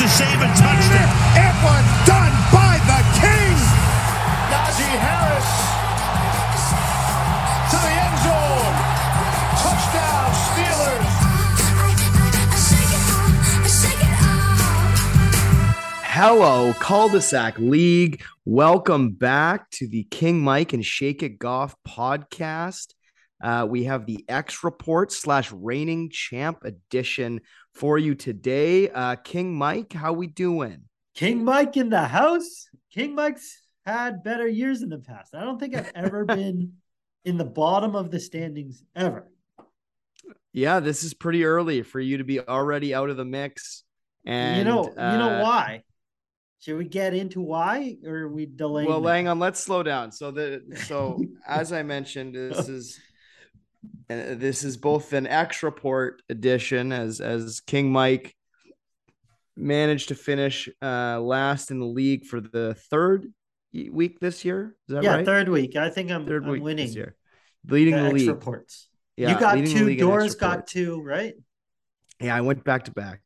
makes the save and touchdown. It was done by the King. Najee Harris to the end zone. Touchdown, Steelers. Hello, cul-de-sac league. Welcome back to the King Mike and Shake It Golf podcast. Uh, we have the X report slash reigning champ edition for you today. Uh, King Mike, how we doing? King Mike in the house. King Mike's had better years in the past. I don't think I've ever been in the bottom of the standings ever. Yeah, this is pretty early for you to be already out of the mix. And you know, you know uh, why? Should we get into why, or are we delaying? Well, that? hang on. Let's slow down. So the so as I mentioned, this is uh, this is both an X report edition as as King Mike managed to finish uh last in the league for the third week this year. Is that yeah, right? third week. I think I'm, Third I'm week winning this year, leading the the, X league. reports. Yeah, you got two. Doors got two, right? Yeah, I went back to back.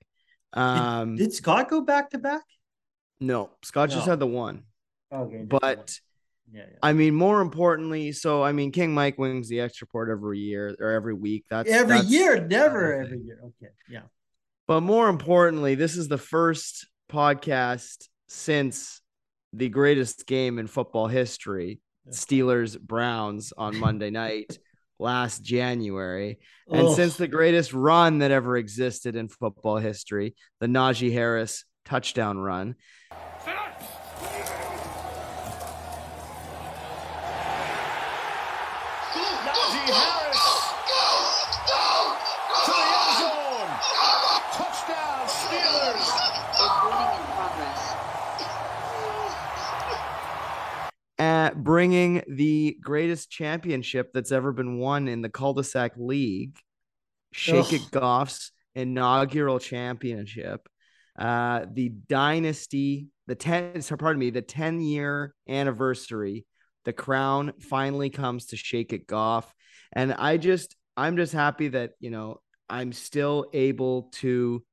Um, Did Scott go back to back? no, Scott just had the one, Okay, but. One. yeah, yeah. I mean, more importantly, so I mean, King Mike wins the X report every year or every week. That's every that's year, never every year. Okay, yeah. But more importantly, this is the first podcast since the greatest game in football history, Steelers Browns on Monday night last January. And Ugh. since the greatest run that ever existed in football history, the Najee Harris touchdown run. Najee Harris to the end zone. Touchdown, Steelers. Recording in progress. at bringing the greatest championship that's ever been won in the cul-de-sac league shake it Goff's inaugural championship. Uh the dynasty the 10 pardon me the 10 year anniversary the crown finally comes to shake it Goff, and i just i'm just happy that you know i'm still able to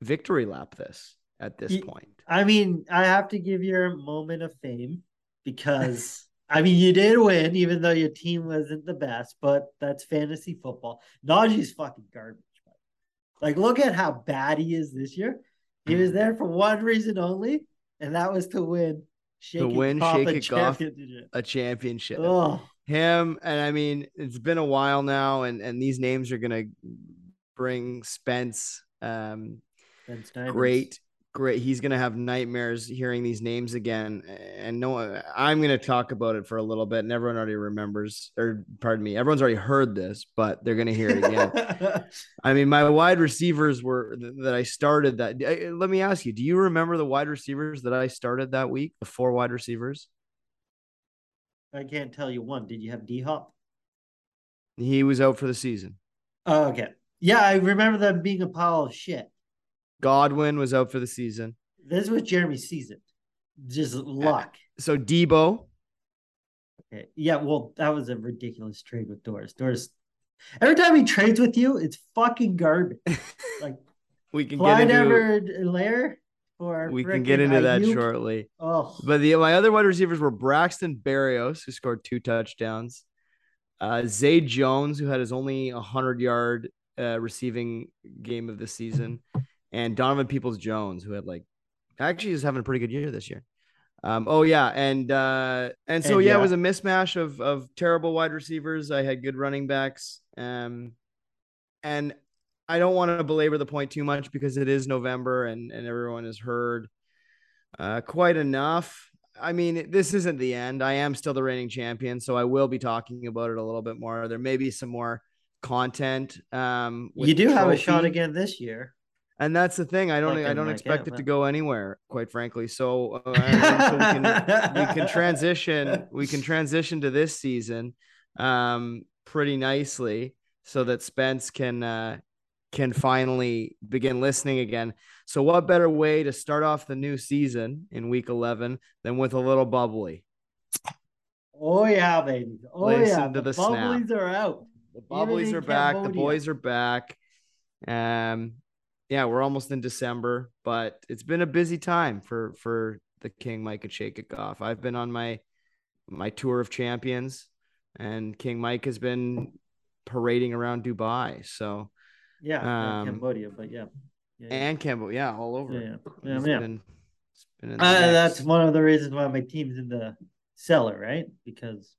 victory lap this at this point. I mean, I have to give your moment of fame because I mean you did win, even though your team wasn't the best, but that's fantasy football. Najee's fucking garbage. man. Like, look at how bad he is this year. He was there for one reason only, and that was to win. Shake To win Shake It Golf. a championship Oh, him and I mean it's been a while now and and these names are gonna bring Spence um Steiners. great great he's gonna have nightmares hearing these names again and no I'm gonna talk about it for a little bit and everyone already remembers or pardon me everyone's already heard this but they're gonna hear it again I mean my wide receivers were that I started that let me ask you do you remember the wide receivers that I started that week the four wide receivers I can't tell you one. Did you have D Hop? he was out for the season Oh, okay. Yeah, I remember them being a pile of shit. Godwin was out for the season This was Jeremy's season. Just luck. so Deebo, Okay. Yeah, well, that was a ridiculous trade with Doris. Doris, every time he trades with you, it's fucking garbage. Like we can get into Edward Lair for we can get into that shortly. Oh, But the my other wide receivers were Braxton Berrios, who scored two touchdowns, uh, Zay Jones, who had his only 100 yard uh, receiving game of the season, and Donovan Peoples Jones, who had like actually is having a pretty good year this year. Um, oh yeah, and uh, and so And yeah, yeah. it was a mismatch of of terrible wide receivers. I had good running backs, um, and I don't want to belabor the point too much because it is November and and everyone has heard uh, quite enough. I mean, this isn't the end. I am still the reigning champion, so I will be talking about it a little bit more. There may be some more content. Um, you do have a shot again this year. And that's the thing. I don't. I don't like, expect yeah, it to go anywhere, quite frankly. So, uh, so we can we can transition. We can transition to this season, um, pretty nicely, so that Spence can uh, can finally begin listening again. So, what better way to start off the new season in Week Eleven than with a little bubbly? Oh yeah, baby. Oh Listen yeah. to the the snap. are out. The bubblies in are back. The boys are back. Um, yeah, we're almost in December, but it's been a busy time for for the King Mike and Shake It Goff. I've been on my my tour of champions, and King Mike has been parading around Dubai. So Yeah, Um, Cambodia, but yeah. yeah, yeah. and Cambodia, yeah, all over. yeah, yeah. Yeah. he's been Uh, that's one of the reasons why my team's in the cellar, right? Because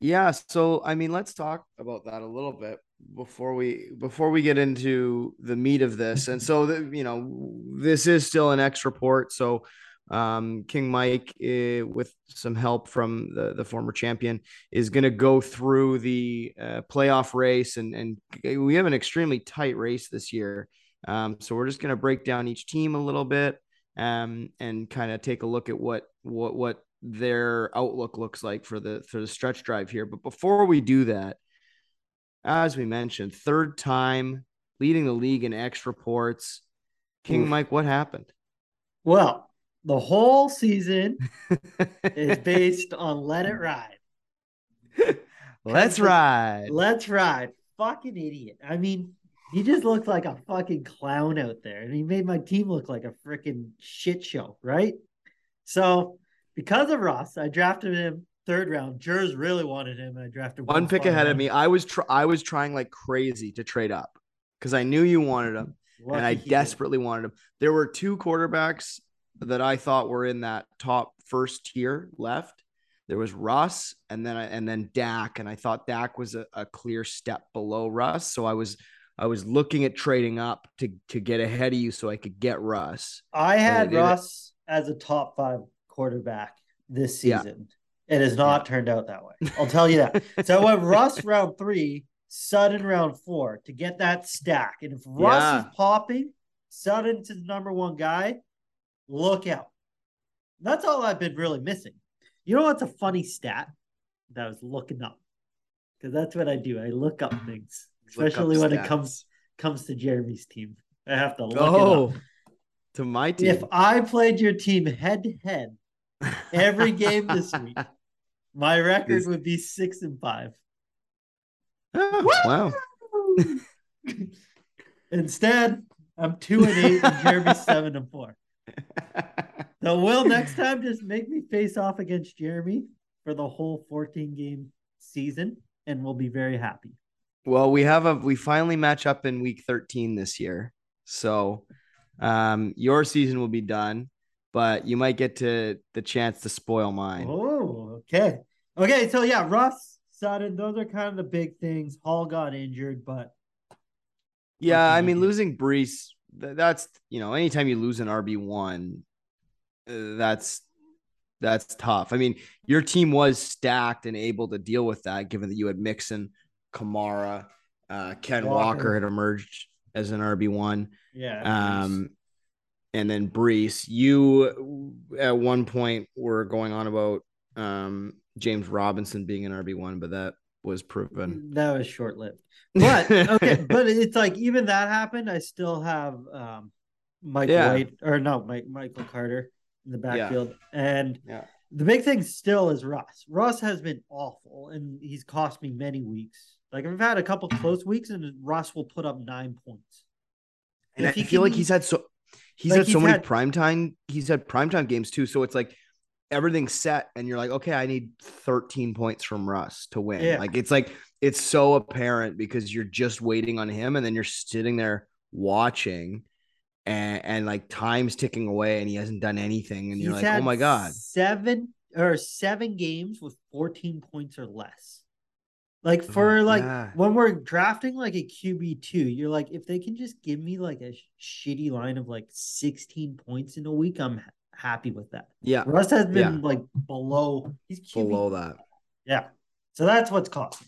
Yeah, so I mean, let's talk about that a little bit before we before we get into the meat of this. And so, the, you know, this is still an X report. So, um, King Mike, uh, with some help from the the former champion, is going to go through the uh, playoff race, and and we have an extremely tight race this year. Um, so we're just going to break down each team a little bit, um, and kind of take a look at what what what their outlook looks like for the for the stretch drive here. But before we do that, as we mentioned, third time leading the league in X reports. King Oof. Mike, what happened? well, the whole season is based on let it ride. Let's ride. Let's ride. Fucking idiot. I mean, he just looked like a fucking clown out there, and he made my team look like a freaking shit show, right? So, because of Ross, I drafted him third round. Jers really wanted him. and I drafted One pick spot ahead of me. I was tr- I was trying like crazy to trade up because I knew you wanted him. Lucky and I he did. desperately wanted him. There were two quarterbacks that I thought were in that top first tier left. There was Russ and then I, and then Dak, and I thought Dak was a, a clear step below Russ. So I was I was looking at trading up to to get ahead of you so I could get Russ. I had Russ as a top five quarterback this Yeah. season. It has not turned out that way. I'll tell you that. So I went Russ round three, Sutton round four to get that stack. And if Russ Yeah. is popping, Sutton's his number one guy, look out. That's all I've been really missing. You know what's a funny stat that I was looking up? Because that's what I do. I look up things, Look up especially when it comes comes to Jeremy's team. I have to look it up. Oh, to my team. If I played your team head to head every game this week, my record would be six and five. Oh, wow. Instead, I'm two and eight, and Jeremy's seven and four. So, Will, next time, just make me face off against Jeremy for the whole 14 game season, and we'll be very happy. Well, we have a we finally match up in week 13 this year. So um your season will be done, but you might get to the chance to spoil mine. Oh, okay. Okay, so yeah, Russ, Sutton, those are kind of the big things. Hall got injured, but yeah, I mean losing Breece, that's you know, anytime you lose an RB1, uh, that's that's tough. I mean, your team was stacked and able to deal with that given that you had Mixon, Kamara, uh Ken Walker, Walker. had emerged as an RB1. yeah. Um, and then Brees, you at one point were going on about um James Robinson being an RB one, but that was proven. That was short lived. But okay, but it's like even that happened. I still have um Mike Yeah. White or no, Mike Michael Carter in the Yeah. backfield. And Yeah. the big thing still is Russ. Russ has been awful and he's cost me many weeks. Like I've had a couple close weeks and Russ will put up nine points. And If I feel like he's had so he's like had so he's many had- primetime he's had primetime games too. So it's like everything's set and you're like, okay, I need 13 points from Russ to win. Yeah. Like it's like it's so apparent because you're just waiting on him and then you're sitting there watching and, and like time's ticking away and he hasn't done anything and you're like, oh my god. seven or seven games with 14 points or less. Like for Oh, like yeah. when we're drafting like a QB two, you're like, if they can just give me like a sh- shitty line of like 16 points in a week, I'm ha- happy with that. Yeah, Russ has been Yeah. like below. He's QB. below that. Yeah. So that's what's costing.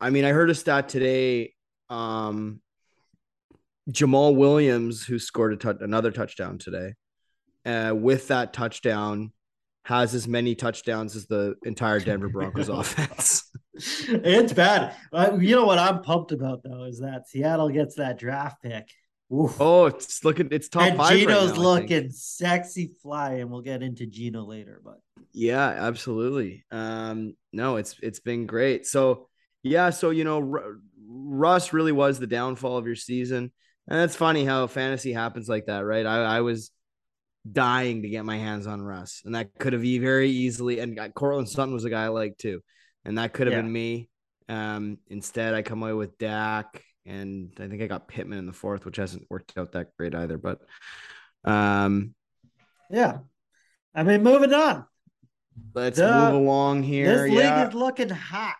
I mean, I heard a stat today. Um, Jamaal Williams, who scored a tou- another touchdown today, uh, with that touchdown, has as many touchdowns as the entire Denver Broncos offense. It's bad. Uh, you know what I'm pumped about though is that Seattle gets that draft pick. Oof. Oh, it's looking it's top and five. right Geno's now, looking sexy fly, and we'll get into Geno later. But Yeah, absolutely. Um, no, it's it's been great. So yeah, so you know, Ru- Russ really was the downfall of your season. And that's funny how fantasy happens like that, right? I, I was dying to get my hands on Russ, and that could have very easily. And uh, Courtland Sutton was a guy I like too, and that could have Yeah. been me. Um, instead, I come away with Dak, and I think I got Pittman in the fourth, which hasn't worked out that great either. But um, Yeah. I mean, moving on. let's Duh. move along here. This league is looking hot.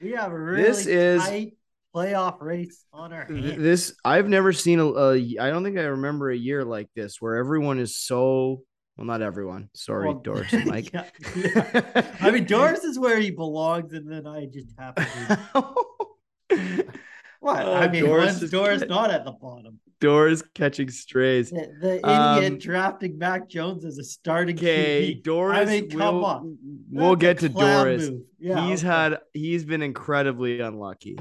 We have a really This is- tight playoff race on our hands. this I've never seen a, a I don't think I remember a year like this where everyone is so well not everyone sorry Well, Doris and Mike yeah, yeah. I mean, Doris is where he belongs, and then I just happen to. What? Oh, I mean, Doris is Doris not at the bottom? Doris catching strays The, the idiot Um, drafting Mac Jones as a starting okay QB. Doris I mean, come we'll, on. we'll That's get to Doris. Yeah, he's okay. had he's been incredibly unlucky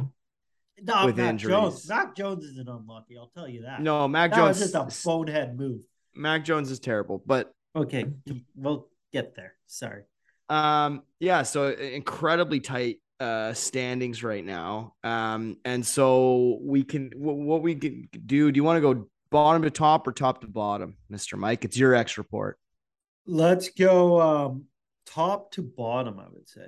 no, with Mac injuries. Jones. Mac Jones isn't unlucky. I'll tell you that. no Mac that Jones was just a bonehead move. Mac Jones is terrible but Okay, we'll get there. Sorry. Um, yeah, so incredibly tight uh standings right now. Um, and so we can wh- what we can do. Do you want to go bottom to top or top to bottom, Mr. Mike? It's your X report. Let's go um, top to bottom. I would say.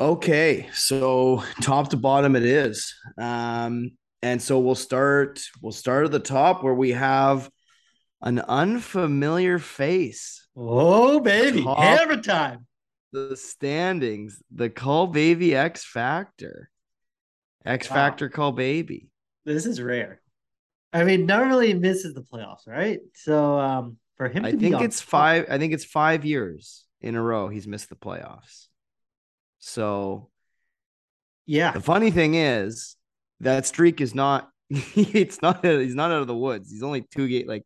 Okay, so top to bottom it is. Um, and so we'll start we'll start at the top where we have an unfamiliar face. Oh baby, hammer time. The standings, the Call Baby X Factor. X Wow. Factor Call Baby. This is rare. I mean, normally he misses the playoffs, right? So um, for him, I be think it's five. I think it's five years in a row he's missed the playoffs. So Yeah, the funny thing is that streak is not. It's not. He's not out of the woods. He's only two gate. Like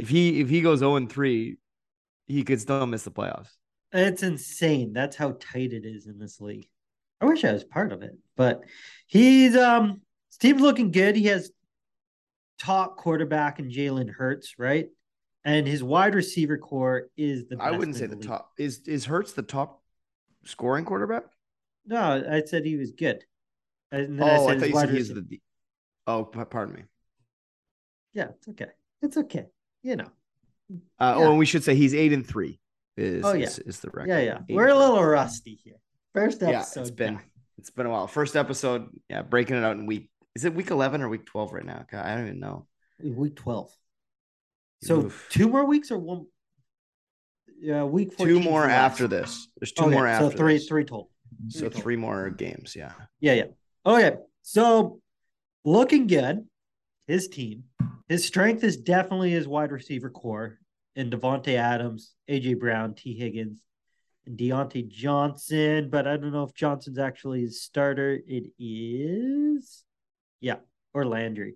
if he if he goes zero and three, he could still miss the playoffs. it's insane. That's how tight it is in this league. I wish I was part of it, but he's um, his team's looking good. He has top quarterback in Jalen Hurts, right? And his wide receiver core is the. I wouldn't say the league. top is is Hurts the top scoring quarterback. No, I said he was good. And then Oh, I, his thought you said he's the. Oh, pardon me. Yeah, it's okay. It's okay. You know. Uh, Yeah. Oh, and we should say he's eight and three. Is Oh, yeah. is, is the record? Yeah, yeah. Eight We're a three. little rusty here. First episode. yeah, it's been back. it's been a while. First episode, yeah, breaking it out in week. Is it week eleven or week twelve right now? God, I don't even know. week 12. So Oof. two more weeks or one? Yeah, week 14 Two more after this. There's two Okay, more after. So three, this. three total. So total. three more games. Yeah. Yeah, yeah. Okay. So looking good. His team. His strength is definitely his wide receiver core in Davante Adams, AJ Brown, Tee Higgins, and Diontae Johnson. But I don't know if Johnson's actually his starter. It is, yeah, or Landry.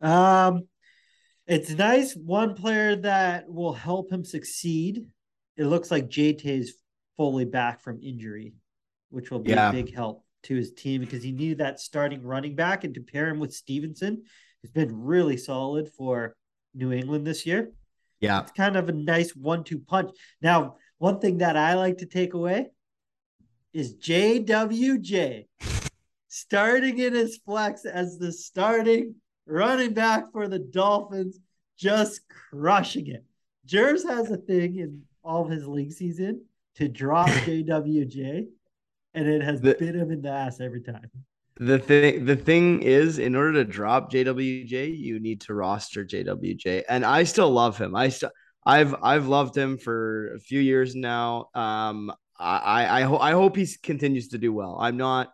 Um, it's nice. One player that will help him succeed. It looks like JT is fully back from injury, which will be Yeah. a big help to his team because he needed that starting running back and to pair him with Stevenson, who's been really solid for New England this year. Yeah. It's kind of a nice one-two punch. Now, one thing that I like to take away is JWJ starting in his flex as the starting running back for the Dolphins, just crushing it. Jers has a thing in all of his leagues he's in to drop JWJ, and it has The- bit him in the ass every time. The thing the thing is, in order to drop JWJ, you need to roster JWJ, and I still love him. I still I've I've loved him for a few years now. Um, I I I, ho- I hope he continues to do well. I'm not,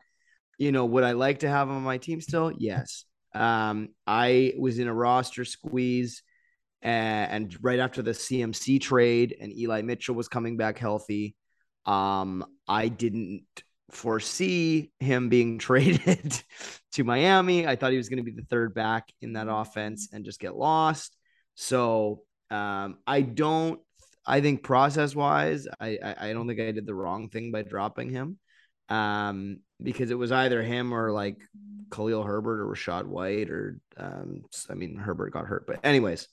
you know, would I like to have him on my team still? Yes. Um, I was in a roster squeeze, and, and right after the CMC trade, and Eli Mitchell was coming back healthy. Um, I didn't foresee him being traded to Miami. I thought he was going to be the third back in that offense and just get lost. So um, I don't. I think process wise, I, I I don't think I did the wrong thing by dropping him, um, because it was either him or like Khalil Herbert or Rachaad White or um, I mean Herbert got hurt, but anyways,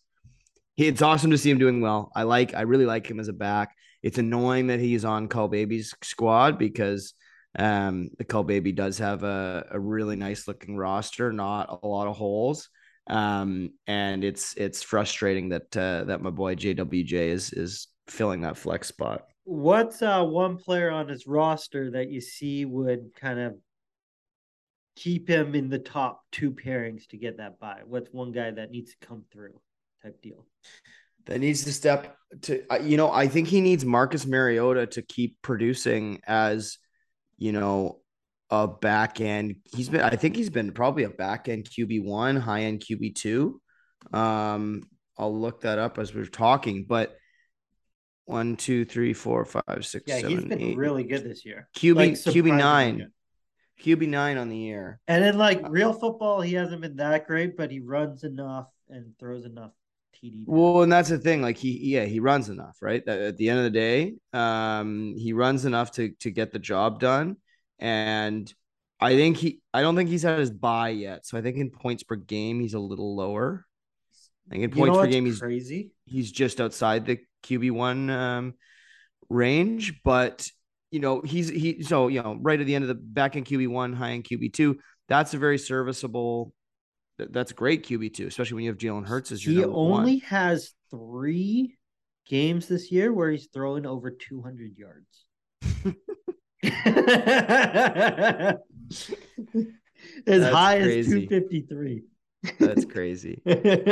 he, it's awesome to see him doing well. I like I really like him as a back. It's annoying that he's on Call Baby's squad because um, the Call Baby does have a, a really nice looking roster, not a lot of holes. Um, and it's it's frustrating that uh, that my boy JWJ is is filling that flex spot. What's uh one player on his roster that you see would kind of keep him in the top two pairings to get that buy? What's one guy that needs to come through type deal? that needs to step to uh, you know i think he needs marcus mariota to keep producing as you know a back end he's been i think he's been probably a back end qb1 high end qb2 um i'll look that up as we're talking but one two three four five six Yeah, he's seven, been eight. really good this year. QB like, QB nine. good. qb 9 on the year And then like real football, he hasn't been that great, but he runs enough and throws enough TD. Well, and that's the thing. Like he, yeah, he runs enough, right? At the end of the day, um, he runs enough to to get the job done. And I think he, I don't think he's had his buy yet. So I think in points per game, he's a little lower. I think in points per game, he's crazy. he's just outside the QB one um, range, but you know he's he so you know right at the end of the back in QB one, high in QB two. That's a very serviceable. That- That's great QB two, especially when you have Jalen Hurts as your He number one. only has three games this year where he's throwing over 200 yards. as That's high crazy. as 253. That's crazy.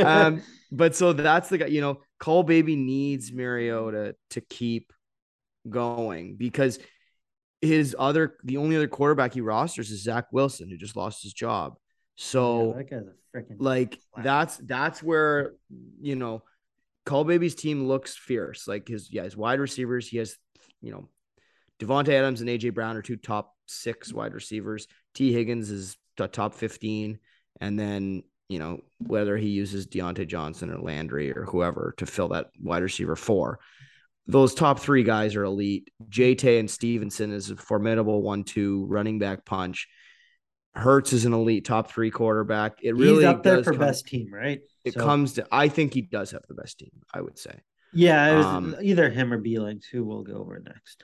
um, but so that's the guy, you know, Cole Baby needs Mariota to keep going because his other the only other quarterback he rosters is Zach Wilson, who just lost his job. So Yeah, that guy's a freaking like Wow. that's that's where you know Call Baby's team looks fierce. Like his yeah, his wide receivers, he has you know Davante Adams and AJ Brown are two top six wide receivers. Tee Higgins is the top 15. And then, you know, whether he uses Diontae Johnson or Landry or whoever to fill that wide receiver four. Those top three guys are elite. JT and Stevenson is a formidable one-two running back punch. Hurts is an elite top three quarterback. It really he's up there does for come- best team, right? It So- comes to I think he does have the best team, I would say. Yeah, it was um, either him or Beelings who will go over next.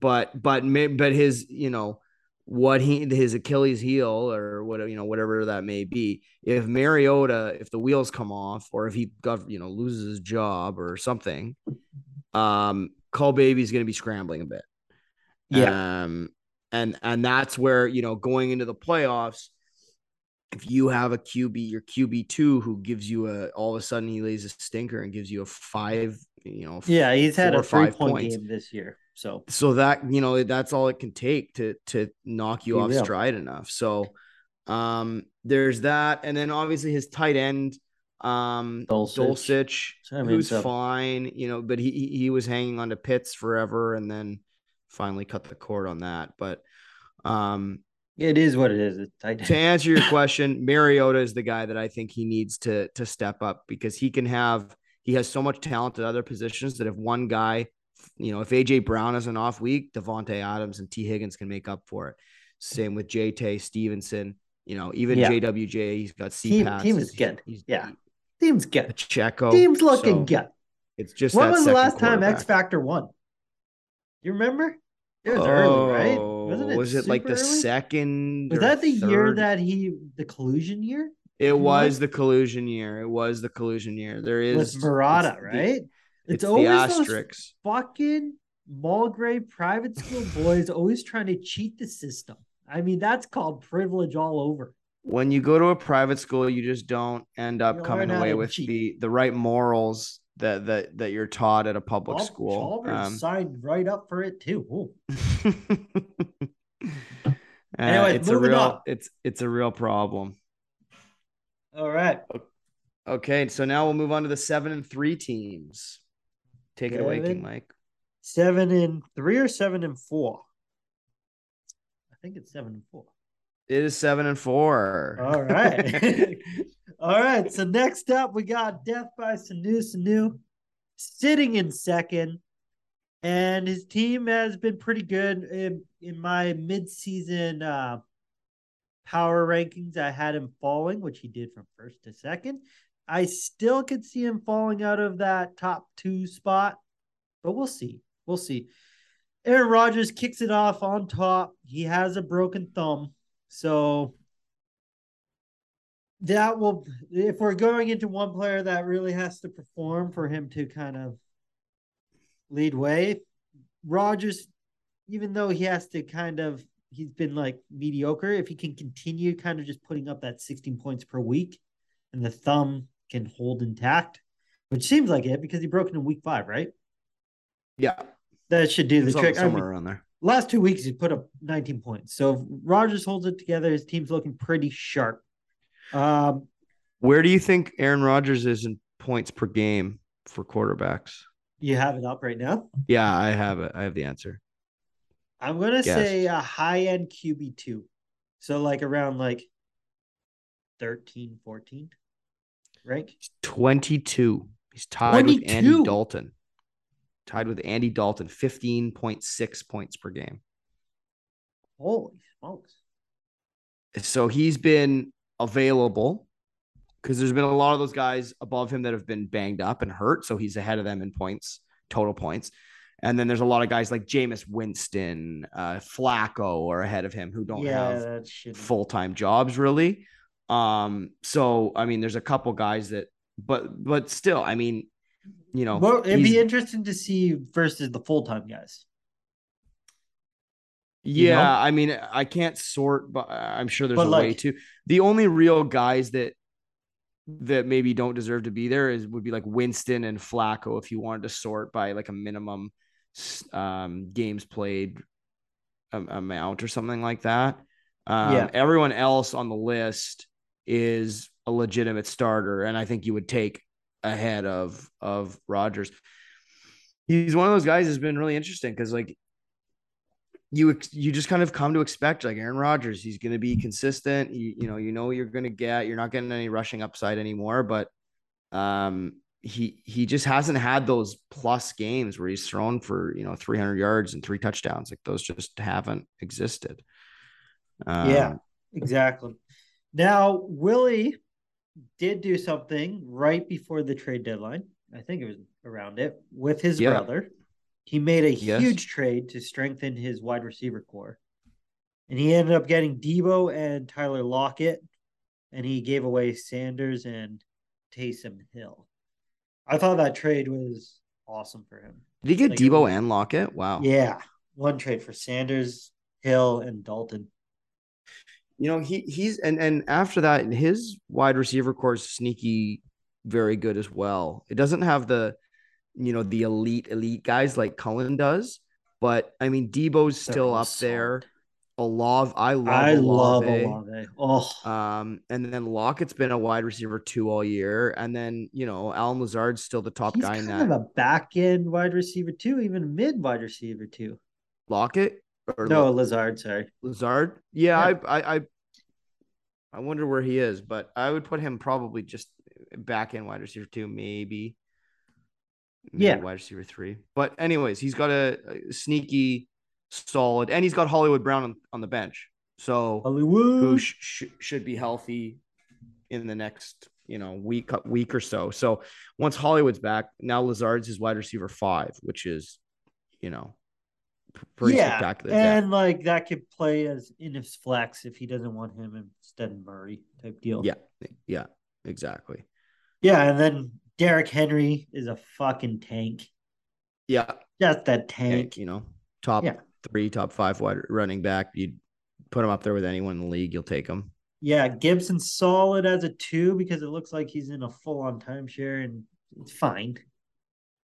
but but but his you know what he his Achilles heel or what you know whatever that may be. If Mariota, if the wheels come off, or if he got you know loses his job or something, um, Call Baby's going to be scrambling a bit. Yeah. Um, and and that's where you know going into the playoffs. If you have a QB, your QB two, who gives you a all of a sudden he lays a stinker and gives you a five, you know, Yeah, he's had a five three point points. game this year. So so that you know that's all it can take to to knock you off stride enough so um there's that and then obviously his tight end um Dulcich. Dulcich, who's so- fine you know but he he he was hanging on to Pitts forever and then finally cut the cord on that but um it is what it is. It's to answer your question, Mariota is the guy that I think he needs to to step up because he can have he has so much talent at other positions that if one guy, you know, if AJ Brown is an off week, Davante Adams and Tee Higgins can make up for it. Same with JT Stevenson, you know, even Yeah. JWJ, he's got Team- CPATs. team is good. He's, Yeah. Team's good. Checo. Team's looking So good. It's just When was the last time X. Factor won? You remember? It was early, right? Oh, Wasn't it? Oh, was it like the early? second? Was that the year that he the collusion year It was the collusion year. It was the collusion year. There is with Murata, it's the- right? It's, the always those asterisks. fucking Mulgrave private school boys always trying to cheat the system. I mean, that's called privilege all over. When you go to a private school, you just don't end up You coming away with cheat. the the right morals that that that you're taught at a public Chal- school. Chalmers Um, signed right up for it too. Uh, Anyways, it's a real on. it's it's a real problem. All right. Okay, so now we'll move on to the seven and three teams. Take it away, King Mike. Seven and three or seven and four? I think it's seven and four. It is seven and four. All right. All right. So next up, we got Death by Sanu Sanu sitting in second. And his team has been pretty good in, in my midseason uh, power rankings. I had him falling, which he did from first to second. I still could see him falling out of that top two spot, but we'll see. We'll see. Aaron Rodgers kicks it off on top. He has a broken thumb. So that will if we're going into one player that really has to perform for him to kind of lead way, Rodgers, even though he has to kind of he's been like mediocre, if he can continue kind of just putting up that 16 points per week and the thumb can hold intact, which seems like it because he broke it in week five, right? Yeah, That should do the trick. I somewhere mean, around there. last two weeks he put up 19 points. So if Rodgers holds it together, his team's looking pretty sharp. Um, Where do you think Aaron Rodgers is in points per game for quarterbacks? you have it up right now. Yeah, I have it. I have the answer. I'm gonna Guess. say a high end QB two. So like around like 13, 14 rank. 22. He's tied with Andy Dalton. Tied with Andy Dalton, 15.6 points per game. Holy smokes. So he's been available because there's been a lot of those guys above him that have been banged up and hurt. So he's ahead of them in points, total points. And then there's a lot of guys like Jameis Winston, uh, Flacco are ahead of him who don't yeah, have full time jobs really. Um, so I mean, there's a couple guys that, but but still, I mean, you know, Well, it'd be interesting to see versus the full time guys. You yeah. know? I mean, I can't sort, but I'm sure there's But, a way to. The only real guys that that maybe don't deserve to be there is would be like Winston and Flacco if you wanted to sort by like a minimum um, games played amount or something like that. Um, Yeah. Everyone else on the list is a legitimate starter, and I think you would take ahead of of Rodgers. He's one of those guys that's been really interesting because like you you just kind of come to expect like Aaron Rodgers, he's going to be consistent. You, you know, you know what you're going to get. You're not getting any rushing upside anymore, but um he he just hasn't had those plus games where he's thrown for you know 300 yards and three touchdowns. Like those just haven't existed. Um, yeah, exactly. Now, Willie did do something right before the trade deadline. I think it was around it with his Yeah. brother. He made a Yes. huge trade to strengthen his wide receiver core. And he ended up getting Deebo and Tyler Lockett, and he gave away Sanders and Taysom Hill. I thought that trade was awesome for him. Did he get Like, Deebo and Lockett? Wow. Yeah, one trade for Sanders, Hill, and Dalton. You know, he he's and and after that, his wide receiver core is sneaky, very good as well. It doesn't have the, you know, the elite elite guys like Cullen does, but I mean, Deebo's still up there. Olave, I love. I love Olave. Olave. Oh, Um, and then Lockett's been a wide receiver two all year, and then you know Allen Lazard's still the top he's guy in kind that. of a back end wide receiver too, even mid wide receiver too. Lockett or No, La- Lazard. Sorry. Lazard. Yeah, Yeah. I, I, I, I wonder where he is, but I would put him probably just back in wide receiver two, maybe. Yeah. wide receiver three. But anyways, he's got a, a sneaky, solid, and he's got Hollywood Brown on, on the bench, so who Hollywood. sh- sh- should be healthy in the next you know week uh, week or so. So once Hollywood's back, now Lazard's his wide receiver five, which is you know pretty yeah, spectacular. and like that could play as in his flex if he doesn't want him instead of Murray type deal. Yeah, yeah, exactly. yeah, and then Derrick Henry is a fucking tank. Yeah, Just a yeah, tank. you know, top Yeah. three, top five wide running back. You'd put him up there with anyone in the league, you'll take him. Yeah, Gibson's solid as a two because it looks like he's in a full on timeshare and it's fine.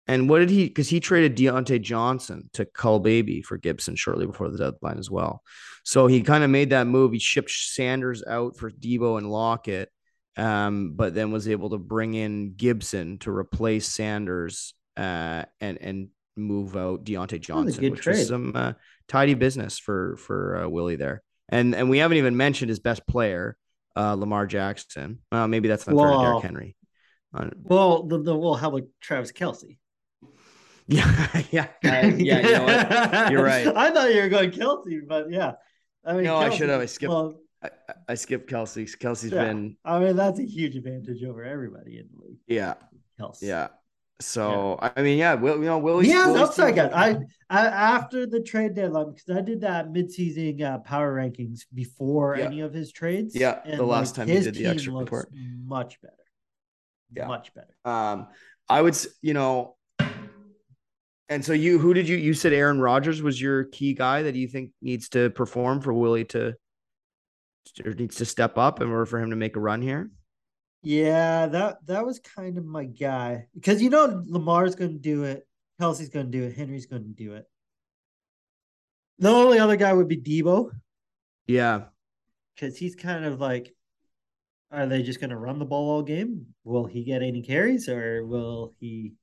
And what did he? Because he traded Diontae Johnson to Cull Baby for Gibson shortly before the deadline as well. So he kind of made that move. He shipped Sanders out for Deebo and Lockett, um, but then was able to bring in Gibson to replace Sanders uh, and and move out Diontae Johnson, good which trade. was some uh, tidy business for for uh, Willie there. And and we haven't even mentioned his best player, uh, Lamar Jackson. Well, maybe that's not fair to Wow. Derrick Henry. Uh, Well, the, the well, how about Travis Kelce? yeah, yeah, yeah. You know what? You're right. I thought you were going Kelce, but yeah. I mean, No, I should have. I skipped- Well, I, I skipped Kelce. Kelce's Yeah. been I mean, that's a huge advantage over everybody in the league. yeah, Kelce. yeah. So I mean, yeah, Will you know Will Yeah, upside, guys. I, I after the trade deadline because I did that midseason uh, power rankings before Yeah. any of his trades. Yeah, the last time he did the extra report. much better. Yeah. much better. Um, I would, you know, and so you, who did you? You said Aaron Rodgers was your key guy that you think needs to perform for Willie to, needs to step up in order for him to make a run here. Yeah, that that was kind of my guy because you know Lamar's going to do it, Kelce's going to do it, Henry's going to do it. The only other guy would be Deebo Yeah, because he's kind of like, are they just going to run the ball all game? Will he get any carries or will he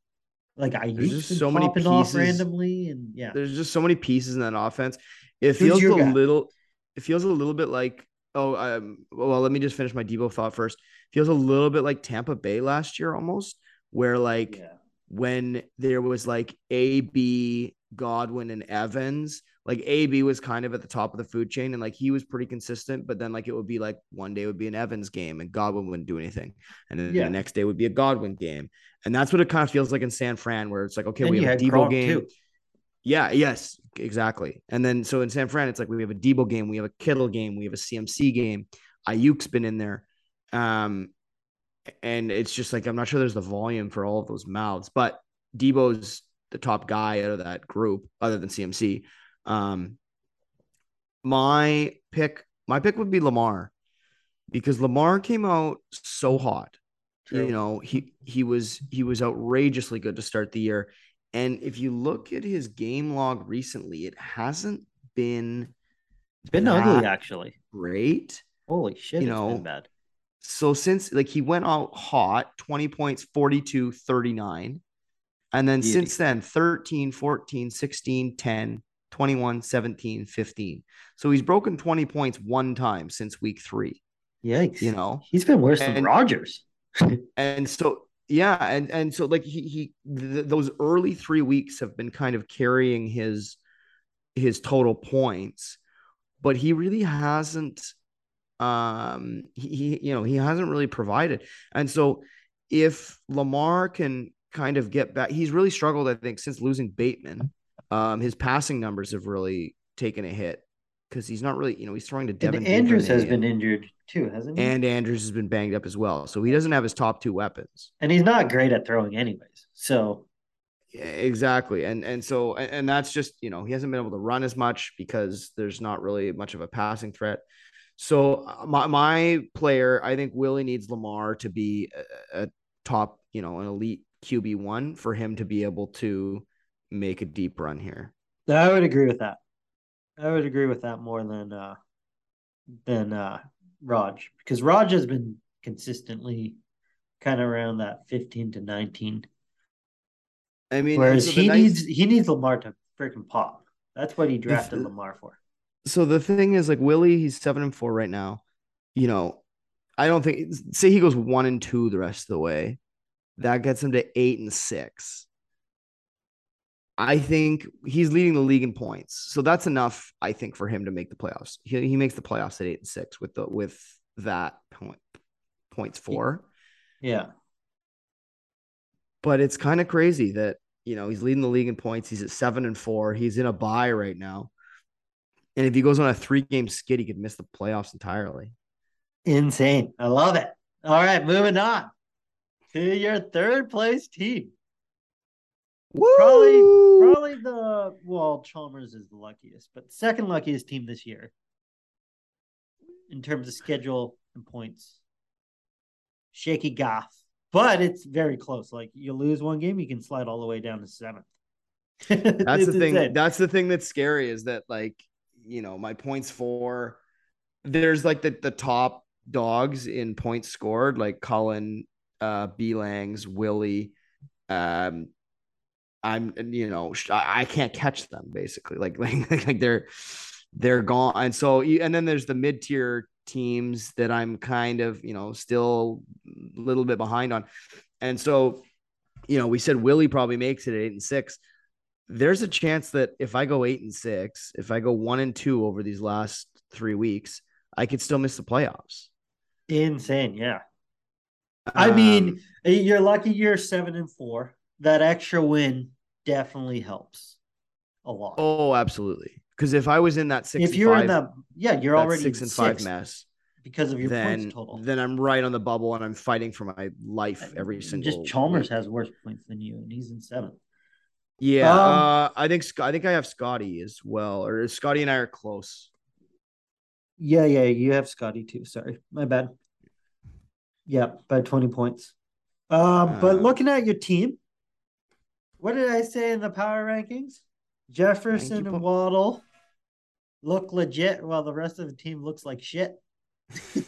like I used so many off pieces. randomly and yeah, there's just so many pieces in that offense. It feels a guy? little. It feels a little bit like. Oh, um, well, let me just finish my Deebo thought first. Feels a little bit like Tampa Bay last year, almost, where like yeah. when there was like AB, Godwin, and Evans. Like AB was kind of at the top of the food chain, and like he was pretty consistent. But then like it would be like one day would be an Evans game, and Godwin wouldn't do anything, and then Yeah. the next day would be a Godwin game, and that's what it kind of feels like in San Fran, where it's like okay, And we have a Deebo Gronk, game. too. Yeah, yes, exactly. And then so in San Fran, it's like we have a Deebo game, we have a Kittle game, we have a CMC game. Aiyuk's been in there. Um, and it's just like I'm not sure there's the volume for all of those mouths, but Deebo's the top guy out of that group, other than CMC. Um, my pick, my pick would be Lamar, because Lamar came out so hot. True. You know, he he was he was outrageously good to start the year. And if you look at his game log recently, it hasn't been It's been ugly actually. great. Holy shit, You it's know, been bad. So since like he went out hot, 20 points, 42, 39. And then Beauty. since then, 13, 14, 16, 10, 21, 17, 15. So he's broken 20 points one time since week three, Yikes. you know? He's been worse than Rodgers. and so yeah and and so like he he th- those early three weeks have been kind of carrying his his total points but he really hasn't um he, he you know he hasn't really provided. And so if lamar can kind of get back he's really struggled i think since losing bateman. Um his passing numbers have really taken a hit because he's not really you know he's throwing to devin And Andrews has been injured too, hasn't he? and Andrews has been banged up as well. So he doesn't have his top two weapons. and he's not great at throwing anyways. So Yeah, Exactly. And and so and, and that's just, you know, he hasn't been able to run as much because there's not really much of a passing threat. So uh, my my player, I think Willie needs Lamar to be a, a top, you know, an elite QB one for him to be able to make a deep run here. I would agree with that. I would agree with that more than uh than uh Raj because Raj has been consistently kind of around that 15 to 19 I mean, whereas he nice- needs he needs Lamar to freaking pop. That's what he drafted the- Lamar for. so the thing is like Willie, he's seven and four right now. You know, I don't think say he goes one and two the rest of the way. That gets him to eight and six. I think he's leading the league in points. So that's enough, I think, for him to make the playoffs. He, he makes the playoffs at eight and six with the with that point points four. Yeah. But it's kind of crazy that you know he's leading the league in points. He's at seven and four. He's in a bye right now. And if he goes on a three game skid, he could miss the playoffs entirely. Insane. I love it. All right, moving on to your third place team. Woo! Probably, probably the well, Chalmers is the luckiest, but second luckiest team this year in terms of schedule and points. Shaky Goff, but it's very close. Like you lose one game, you can slide all the way down to seventh. That's the thing. That's the thing that's scary is that like you know my points for there's like the the top dogs in points scored like Colin, uh, Belangs, Willie. Um, I'm you know I, can't catch them basically like like like they're they're gone and so and then there's the mid tier teams that I'm kind of you know still a little bit behind on, and so you know we said Willie probably makes it at eight and six there's a chance that if I go eight and six, if I go one and two over these last three weeks, I could still miss the playoffs. Insane, yeah. I mean, Um, you're lucky you're seven and four. That extra win definitely helps a lot. Oh, absolutely. Because if I was in that six, if you're five, in the yeah, you're that already six and five mess, because of your then points total. then I'm right on the bubble and I'm fighting for my life every single. Just Chalmers week. has worse points than you, and he's in seventh. Yeah, Um, uh, I think I think I have Scotty as well, or Scotty and I are close. Yeah, yeah, you have Scotty too. Sorry, my bad. Yeah, by 20 points. Um, but Uh, looking at your team, what did I say in the power rankings? Jefferson and Waddle look legit while the rest of the team looks like shit.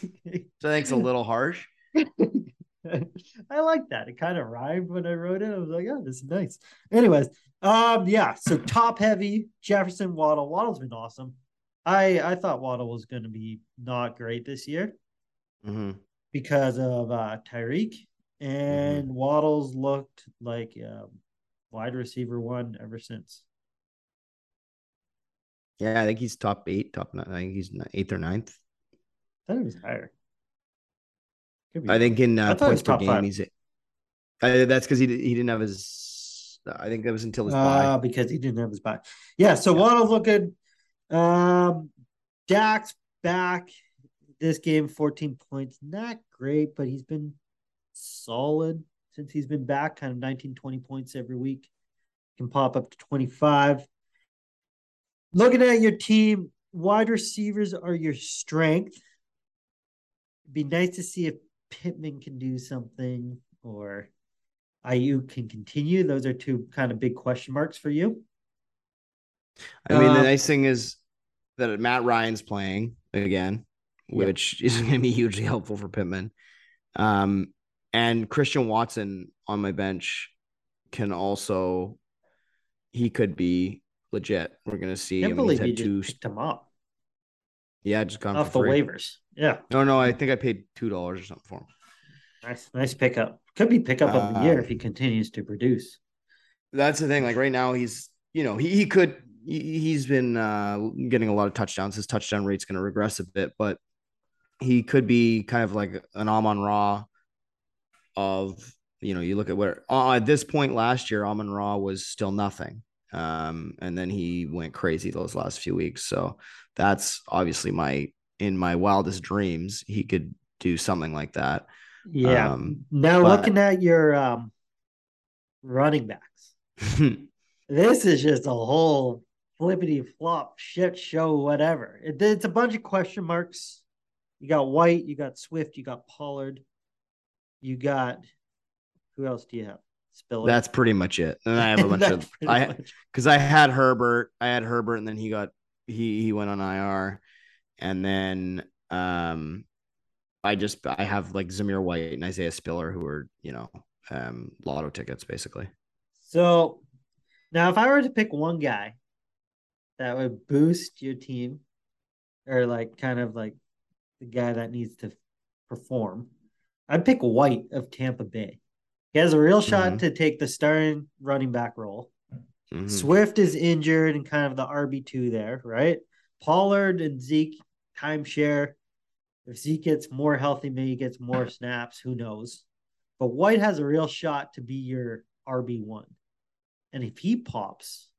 So I think it's a little harsh. I like that. It kind of rhymed when I wrote it. I was like, oh, this is nice. Anyways, um, yeah. So top heavy, Jefferson, Waddle. Waddle's been awesome. I I thought Waddle was going to be not great this year hmm because of uh, Tyreek, and Waddle's looked like um, wide receiver one ever since. Yeah, I think he's top eight, top nine. I think he's eighth or ninth. I thought he was higher. Could be I think in I uh, thought he was points per game, five. he's. Uh, that's because he he didn't have his. I think that was until his Uh, bye. because he didn't have his back. Yeah, so Waddle's looking. Um, Dak's back this game, 14 points. Not great, but he's been solid since he's been back, kind of 19, 20 points every week. Can pop up to 25. Looking at your team, wide receivers are your strength. It'd be nice to see if Pittman can do something or Aiyuk can continue. Those are two kind of big question marks for you. I mean, the um, nice thing is that Matt Ryan's playing again, which is going to be hugely helpful for Pittman. Um, and Christian Watson on my bench can also, he could be legit. We're going to see. Can't I mean, believe you had just two. picked him up Yeah, just gone off the free. waivers. Yeah, No, no, I think I paid two dollars or something for him. nice, nice pickup. Could be pickup of the year Um, if he continues to produce. That's the thing. Like right now, he's you know he, he could he, he's been uh, getting a lot of touchdowns. His touchdown rate's going to regress a bit, but he could be kind of like an Amon Ra of you know you look at where uh, at this point last year Amon Ra was still nothing, um, and then he went crazy those last few weeks. So that's obviously my in my wildest dreams he could do something like that. Yeah. Um, now but- looking at your um running backs, this is just a whole flippity flop shit show. Whatever. It, it's a bunch of question marks. You got White, you got Swift, you got Pollard, you got who else do you have? Spiller. that's pretty much it. And I have a bunch of I because I had Herbert, I had Herbert, and then he got he he went on IR, and then um, I just I have like Zamir White and Isaiah Spiller who are you know um lotto tickets basically. So now, if I were to pick one guy that would boost your team, or like kind of like the guy that needs to perform, I'd pick White of Tampa Bay. He has a real shot Mhm. to take the starting running back role. Mhm. Swift is injured and kind of the RB2 there, right? Pollard and Zeke timeshare. If Zeke gets more healthy, maybe he gets more snaps, who knows? But White has a real shot to be your RB1. And if he pops,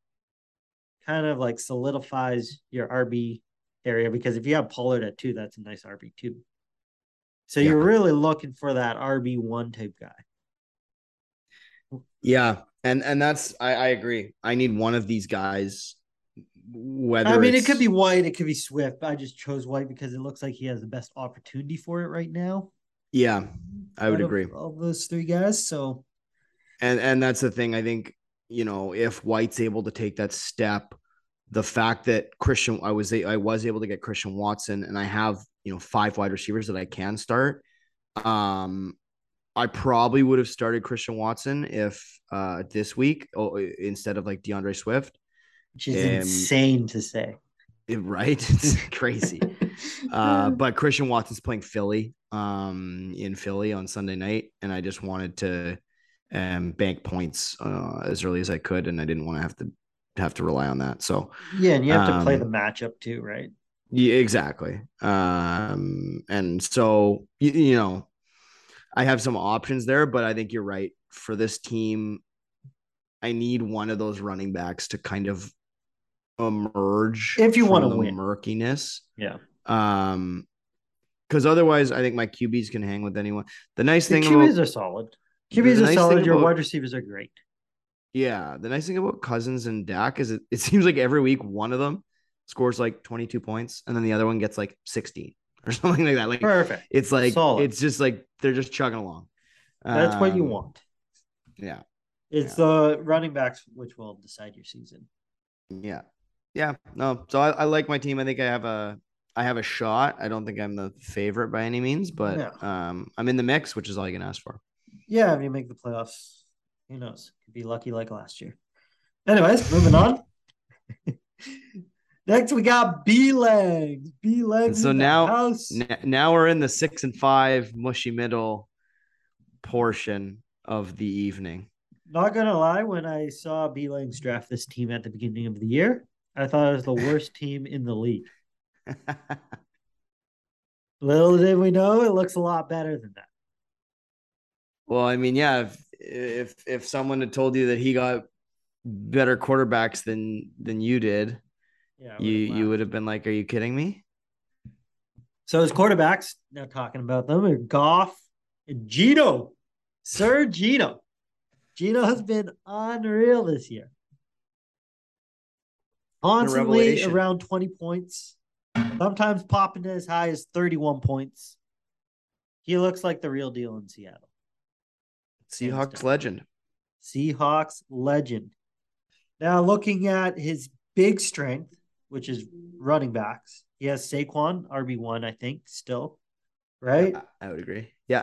kind of like solidifies your RB area because if you have Pollard at two, that's a nice RB2. So Yeah. you're really looking for that RB1 type guy. Yeah, and and that's I I agree. I need one of these guys. Whether I mean, it could be White, it could be Swift. I just chose White because it looks like he has the best opportunity for it right now. yeah, I would agree. All those three guys. So and and that's the thing i think you know if white's able to take that step the fact that christian i was i was able to get christian watson and i have you know five wide receivers that i can start. Um i probably would have started christian watson if uh this week oh, instead of like deandre swift. Which is Um, insane to say. It- right? It's crazy. Uh but christian watson's playing philly um in philly on sunday night and i just wanted to um bank points uh as early as i could and i didn't want to have to have to rely on that. So yeah, and you have to play um, the matchup too, right? Yeah exactly um and so you, you know i have some options there but i think you're right for this team I need one of those running backs to kind of emerge If you wanna win. murkiness. Yeah. Um, because otherwise, I think my QBs can hang with anyone. The nice The thing QBs about are solid. QBs are nice solid. Your about- wide receivers are great. yeah, the nice thing about Cousins and Dak is it, it seems like every week one of them scores like 22 points and then the other one gets like 16 or something like that. Like Perfect. it's like Solid. it's just like they're just chugging along. That's what you Um, want. Yeah. It's the running backs which will decide your season. Yeah. Yeah. No. So I, I like my team. I think I have a I have a shot. I don't think I'm the favorite by any means, but Yeah. um I'm in the mix, which is all you can ask for. Yeah, if you make the playoffs, who knows? Could be lucky like last year. Anyways, moving on. Next, we got B legs. B legs. So now-. N- now we're in the six and five mushy middle portion of the evening. Not gonna lie, when I saw B legs draft this team at the beginning of the year, I thought it was the worst team in the league. Little did we know, it looks a lot better than that. well, I mean, yeah, if if if someone had told you that he got better quarterbacks than than you did, Yeah, you would've you would have been like, "Are you kidding me?" So his quarterbacks, now talking about them, are Goff and Geno. Sir Geno. Geno has been unreal this year. Constantly revelation. around 20 points, sometimes popping to as high as 31 points. He looks like the real deal in Seattle. Seahawks legend. Seahawks legend. Now, looking at his big strength, which is running backs, he has Saquon, RB1, I think, still, right? I, I would agree. Yeah.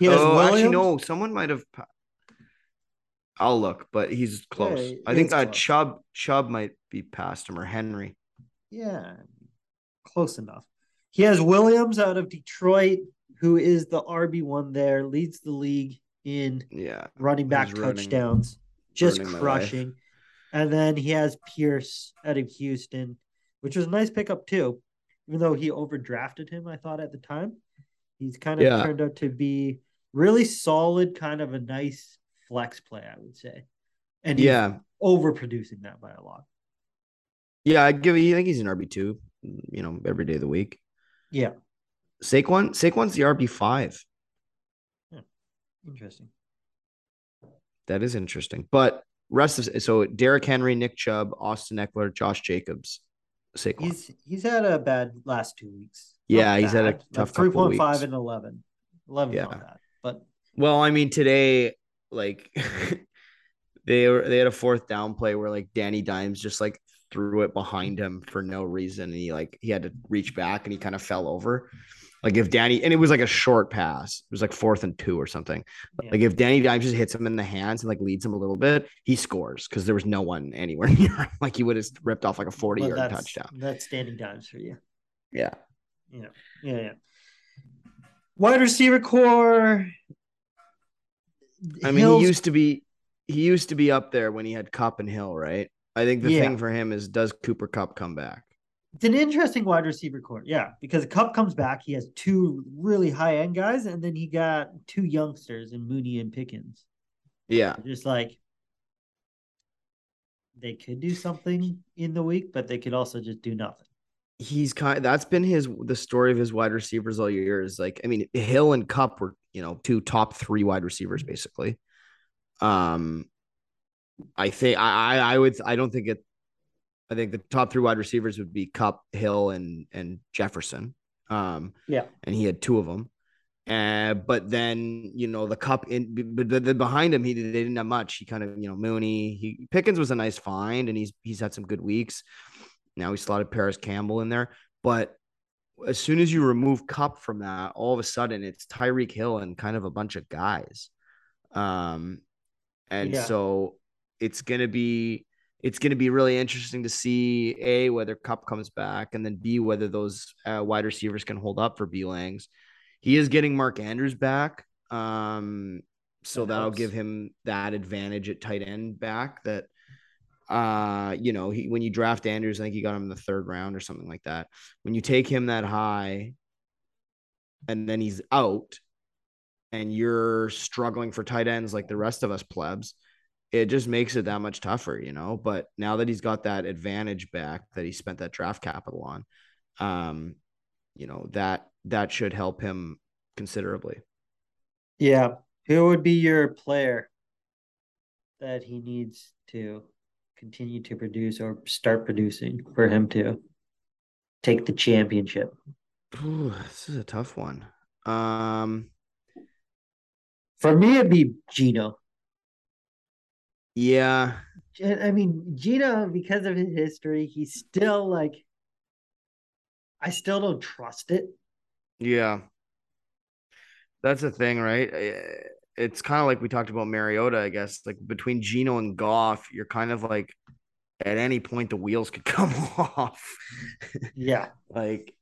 He has oh, actually, Williams. no. Someone might have. I'll look, but he's close. Yeah, I think uh, close. Chubb Chubb might be past him or Henry. Yeah, close enough. He has Williams out of Detroit, who is the RB1 there, leads the league in Yeah. running back touchdowns, just ruining my life. crushing. And then he has Pierce out of Houston, which was a nice pickup too, even though he overdrafted him, I thought at the time. He's kind of Yeah. turned out to be really solid, kind of a nice flex play, I would say. And he's Yeah. overproducing that by a lot. Yeah. I give. I think he's an RB two. You know, every day of the week. Yeah, Saquon. Saquon's the RB five. interesting. That is interesting. But rest of so Derrick Henry, Nick Chubb, Austin Ekeler, Josh Jacobs, Saquon. He's he's had a bad last two weeks. Yeah, he's had a tough three point five and eleven. Eleven Yeah. not bad, but Well, I mean, today, like they were they had a fourth down play where like Danny Dimes just like threw it behind him for no reason. And he like he had to reach back and he kind of fell over. Like if Danny and it was like a short pass, it was like fourth and two or something. Yeah. Like if Danny Dimes just hits him in the hands and like leads him a little bit, he scores because there was no one anywhere near him. Like he would have ripped off like a 40 but yard touchdown. that's Danny dimes for you. Yeah. Yeah, yeah, yeah. Wide receiver core. I mean, Hill's- he used to be he used to be up there when he had Kupp and Hill, right? I think the Yeah. thing for him is does Cooper Kupp come back? It's an interesting wide receiver core, yeah, because Kupp comes back. He has two really high end guys, and then he got two youngsters in Mooney and Pickens. Yeah. Just like they could do something in the week, but they could also just do nothing. He's kind that's been his the story of his wide receivers all year is like I mean Hill and Kupp were, you know, two top 3 wide receivers basically. Um I think I I I would I don't think it I think the top 3 wide receivers would be Kupp, Hill and and Jefferson. Um Yeah. and he had two of them. Uh, but then you know the cup in, but but then behind him he they didn't have much. He kind of you know Mooney, he Pickens was a nice find, and he's he's had some good weeks. Now he slotted Parris Campbell in there, but as soon as you remove Kupp from that, all of a sudden it's Tyreek Hill and kind of a bunch of guys. Um, and Yeah. so it's gonna be it's gonna be really interesting to see a whether Kupp comes back, and then b whether those uh, wide receivers can hold up for B Langs. He is getting Mark Andrews back. Um, so That that'll give him that advantage at tight end back that uh you know he when you draft Andrews I think you got him in the third round or something like that when you take him that high and then he's out and you're struggling for tight ends like the rest of us plebs it just makes it that much tougher, you know. But now that he's got that advantage back that he spent that draft capital on, um, you know, that that should help him considerably. Yeah. Who would be your player that he needs to continue to produce or start producing for him to take the championship? Ooh, this is a tough one. Um, For me, it'd be Geno. Yeah, I mean, Geno, because of his history, he's still like, I still don't trust it. yeah. That's the thing, right? Eh, It's kind of like we talked about Mariota, I guess. Like between Geno and Goff, you're kind of like at any point the wheels could come off. Yeah. like,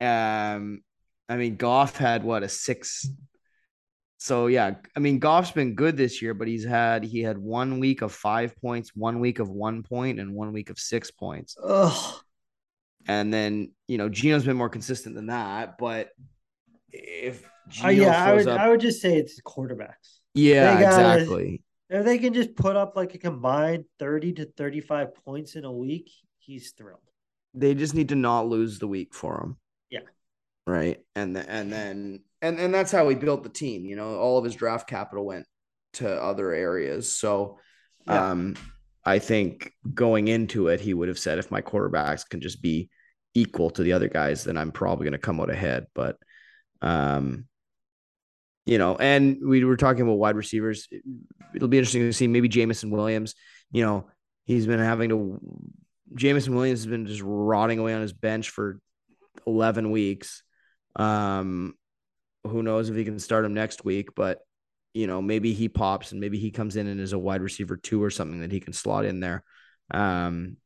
um, I mean, Goff had what a six. So yeah, I mean, Goff's been good this year, but he's had he had one week of five points, one week of one point, and one week of six points. Ugh. And then you know Geno's been more consistent than that, but if Geno Uh, yeah, I would, up, I would just say it's quarterbacks. yeah, they gotta- exactly. If they can just put up like a combined 30 to 35 points in a week, he's thrilled. They just need to not lose the week for him. Yeah. Right. And the, and then and and that's how he built the team. You know, all of his draft capital went to other areas. So, Yeah. um, I think going into it, he would have said, if my quarterbacks can just be equal to the other guys, then I'm probably going to come out ahead. But, um, you know, and we were talking about wide receivers. It'll be interesting to see maybe Jameson Williams. You know, he's been having to. Jameson Williams has been just rotting away on his bench for 11 weeks. Um, who knows if he can start him next week, but you know, maybe he pops and maybe he comes in and is a wide receiver two or something that he can slot in there. Um,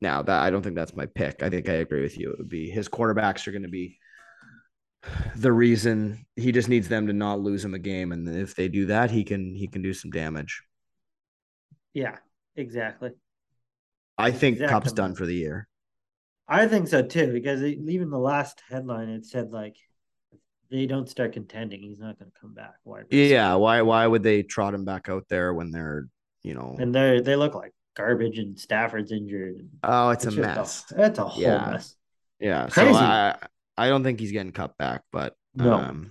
now that I don't think that's my pick. I think I agree with you. It would be his quarterbacks are going to be the reason he just needs them to not lose him a game, and if they do that, he can he can do some damage. Yeah, exactly. I think Exact Kupp's done for the year. I think so too, because even the last headline it said like they don't start contending, he's not going to come back. Why? Yeah, why why would they trot him back out there when they're you know? and they they look like garbage, and Stafford's injured. Oh, it's a mess. That's a whole Yeah. mess. Yeah, Crazy. so I I don't think he's getting cut back, but No. um,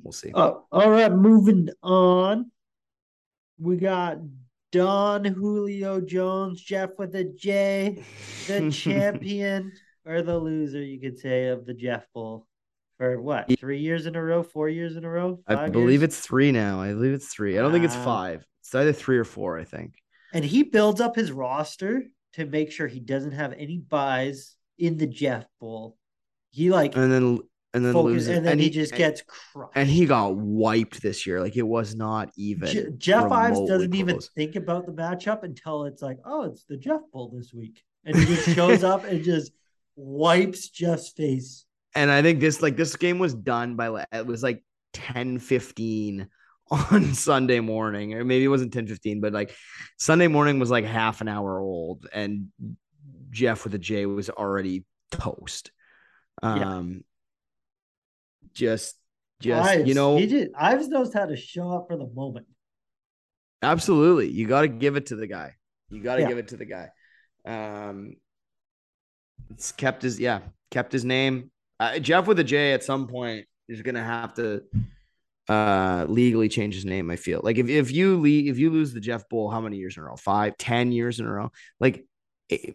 we'll see. Oh, all right. Moving on, we got Don Julio Jones, Jeff with a J, the champion or the loser, you could say, of the Jeff Bowl for what three years in a row, four years in a row. I believe years? it's three now. I believe it's three. I don't think it's five. It's either three or four. I think. and he builds up his roster to make sure he doesn't have any buys in the Jeff Bowl. He like And then and then focus, loses, and then he, he just and- gets crushed. and he got wiped this year. Like it was not even. Je- Jeff Ives doesn't even think about the matchup until it's like, oh, it's the Jeff Bowl this week. And he just shows up and just wipes Jeff's face. And I think this like this game was done by like it was like 10 15 on Sunday morning. Or maybe it wasn't 10 15, but like Sunday morning was like half an hour old, and Jeff with a J was already toast. Yeah. Um just just Ives, you know he just, Ives knows how to show up for the moment. Absolutely. You got to give it to the guy. You got to Yeah. give it to the guy. Um, it's kept his, yeah, kept his name. Uh, Jeff with a J at some point is going to have to uh legally change his name. I feel like if, if you leave, if you lose the Jeff Bowl, how many years in a row? Five, ten years in a row? Like eh,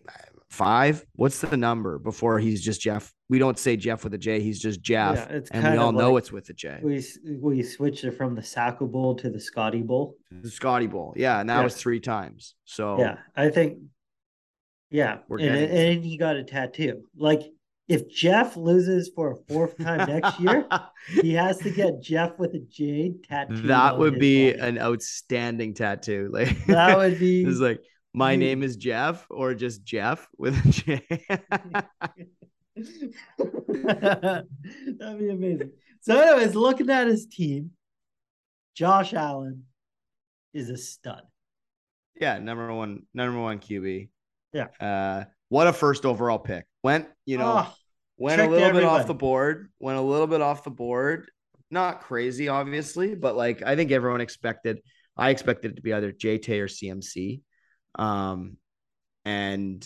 five? What's the number before he's just Jeff? We don't say Jeff with a J. He's just Jeff. Yeah, it's and we all of know it's with a J. We we switched it from the Sacco Bowl to the Scotty Bowl. The Scotty Bowl. Yeah. And that Yeah. was three times. So Yeah, I think. Yeah, We're and, and he got a tattoo. Like if Jeff loses for a fourth time next year, he has to get Jeff with a jade tattoo. that would be body. an outstanding tattoo. Like That would be- It's like my name is Jeff or just Jeff with a J. That'd be amazing. So, anyways, looking at his team, Josh Allen is a stud. yeah, number one, number one QB. Yeah. Uh, what a first overall pick. Went, you know, Oh, went a little bit off the board. Went a little bit off the board. Not crazy, obviously, but like I think everyone expected I expected it to be either JT or CMC. Um, and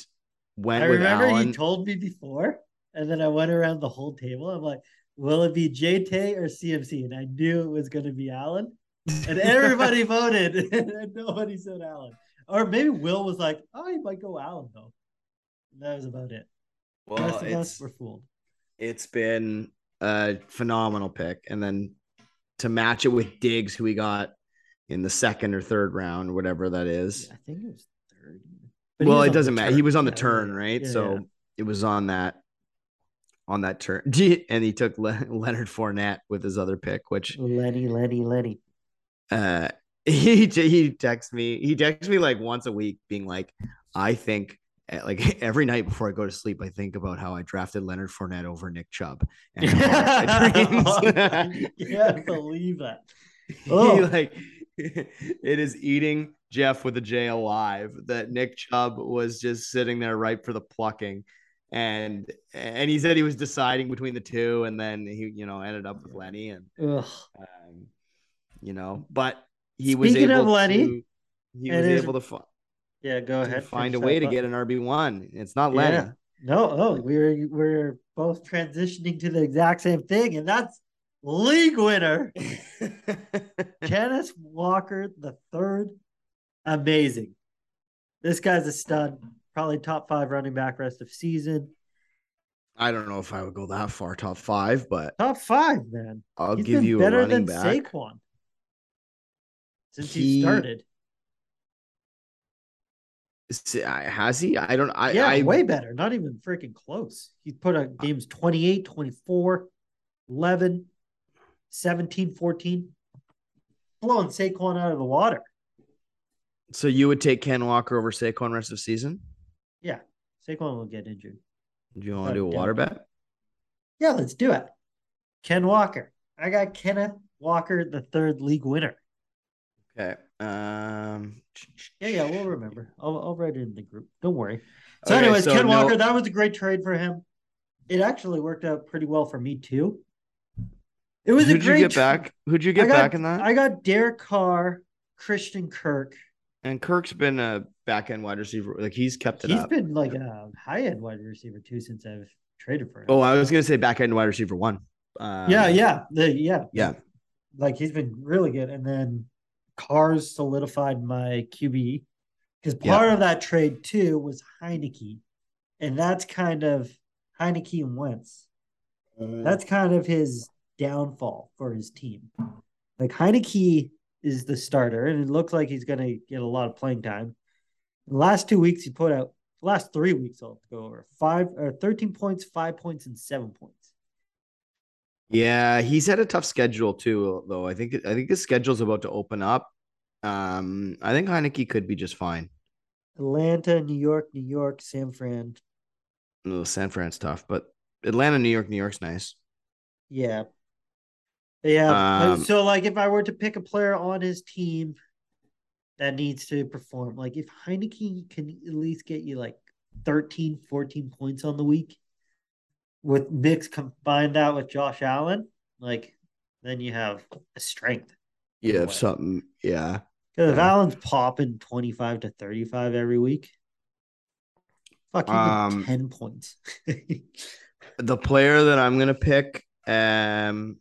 went I remember Allen. you told me before, and then I went around the whole table. I'm like, will it be JT or CMC? And I knew it was going to be Allen. And everybody voted, and nobody said Allen. Or maybe Will was like, oh, he might go Allen, though. And that was about it. Well, of us it's, were fooled. it's been a phenomenal pick. And then to match it with Diggs, who we got in the second or third round, whatever that is. I think it was third. But well, it doesn't matter. turn. He was on the Yeah, turn, right? yeah, so yeah. it was on that on that turn. And he took Le- Leonard Fournette with his other pick, which Letty, Letty, Letty. uh he he texts me he texts me like once a week being like i think like every night before i go to sleep i think about how i drafted leonard Fournette over nick chubb and yeah, believe that. he Oh. like it is eating jeff with a j alive that nick chubb was just sitting there ripe for the plucking and and he said he was deciding between the two and then he you know ended up with lenny and um, you know, but he was Speaking able of Lenny, to, he was able to, Yeah, go ahead. find a way to get an RB one. It's not Lenny. Yeah. No, oh, we're we're both transitioning to the exact same thing, and that's league winner Kenneth Walker the third. Amazing. This guy's a stud. Probably top five running back rest of season. I don't know if I would go that far, top five, but Top five, man. I'll He's give you a better running than back. Saquon since he, He- started. Has he? I don't. I. yeah, I way better. Not even freaking close. He put up games 28, 24, 11, 17, 14. Blowing Saquon out of the water. So you would take Ken Walker over Saquon rest of season? Yeah, Saquon will get injured. Do you want to do a water bet? Yeah, let's do it. Ken Walker. I got Kenneth Walker, the third league winner. Okay. Um. Yeah, yeah, we'll remember. I'll, I'll write it in the group. Don't worry. So, Okay, anyways, so Ken no- Walker, that was a great trade for him. It actually worked out pretty well for me too. It was a Who'd you great get tra- back? Who'd you get got- back in that? I got Derek Carr, Christian Kirk. and Kirk's been a back end wide receiver. Like he's kept it He's up. been like a high end wide receiver too since I've traded for him. Oh, I was gonna say back end wide receiver one. Um, yeah, yeah, the, yeah, yeah. Like he's been really good, and then Carr's solidified my QB because Yeah. part of that trade too was Heinicke, and that's kind of Heinicke and Wentz. Mm. That's kind of his downfall for his team. Like Heinicke is the starter, and it looks like he's going to get a lot of playing time. The last two weeks, he put out last three weeks. I'll go over five or thirteen points, five points, and seven points. Yeah, he's had a tough schedule too, though. I think I think his schedule's about to open up. Um, I think Heinicke could be just fine. Atlanta, New York, New York, San Fran. Oh, San Fran's tough, but Atlanta, New York, New York's nice. Yeah. Yeah. Um, so, like, if I were to pick a player on his team that needs to perform, like, if Heinicke can at least get you like 13, 14 points on the week with mix combine that with Josh Allen, like, then you have a strength. You have something, yeah. Because if Yeah. Allen's popping 25 to 35 every week, fuck, you Um, 10 points. The player that I'm gonna pick, um,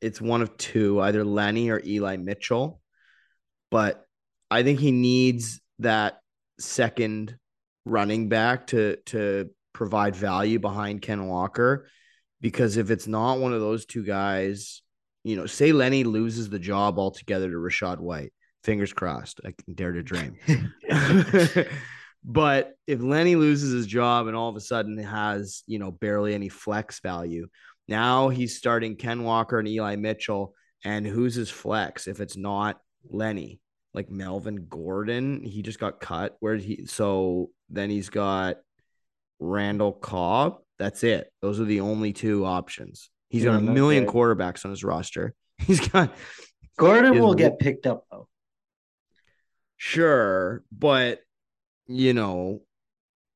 it's one of two, either Lenny or Eli Mitchell. But I think he needs that second running back to to provide value behind Ken Walker. Because if it's not one of those two guys, you know, say Lenny loses the job altogether to Rachaad White. Fingers crossed. I can dare to dream. but if Lenny loses his job and all of a sudden has, you know, barely any flex value, now he's starting Ken Walker and Eli Mitchell. And who's his flex if it's not Lenny? Like Melvin Gordon, he just got cut. Where he so then he's got Randall Cobb. That's it. Those are the only two options. He's got a Yeah, million quarterbacks on his roster. He's got Gordon Is- will get picked up, though. Sure, but you know,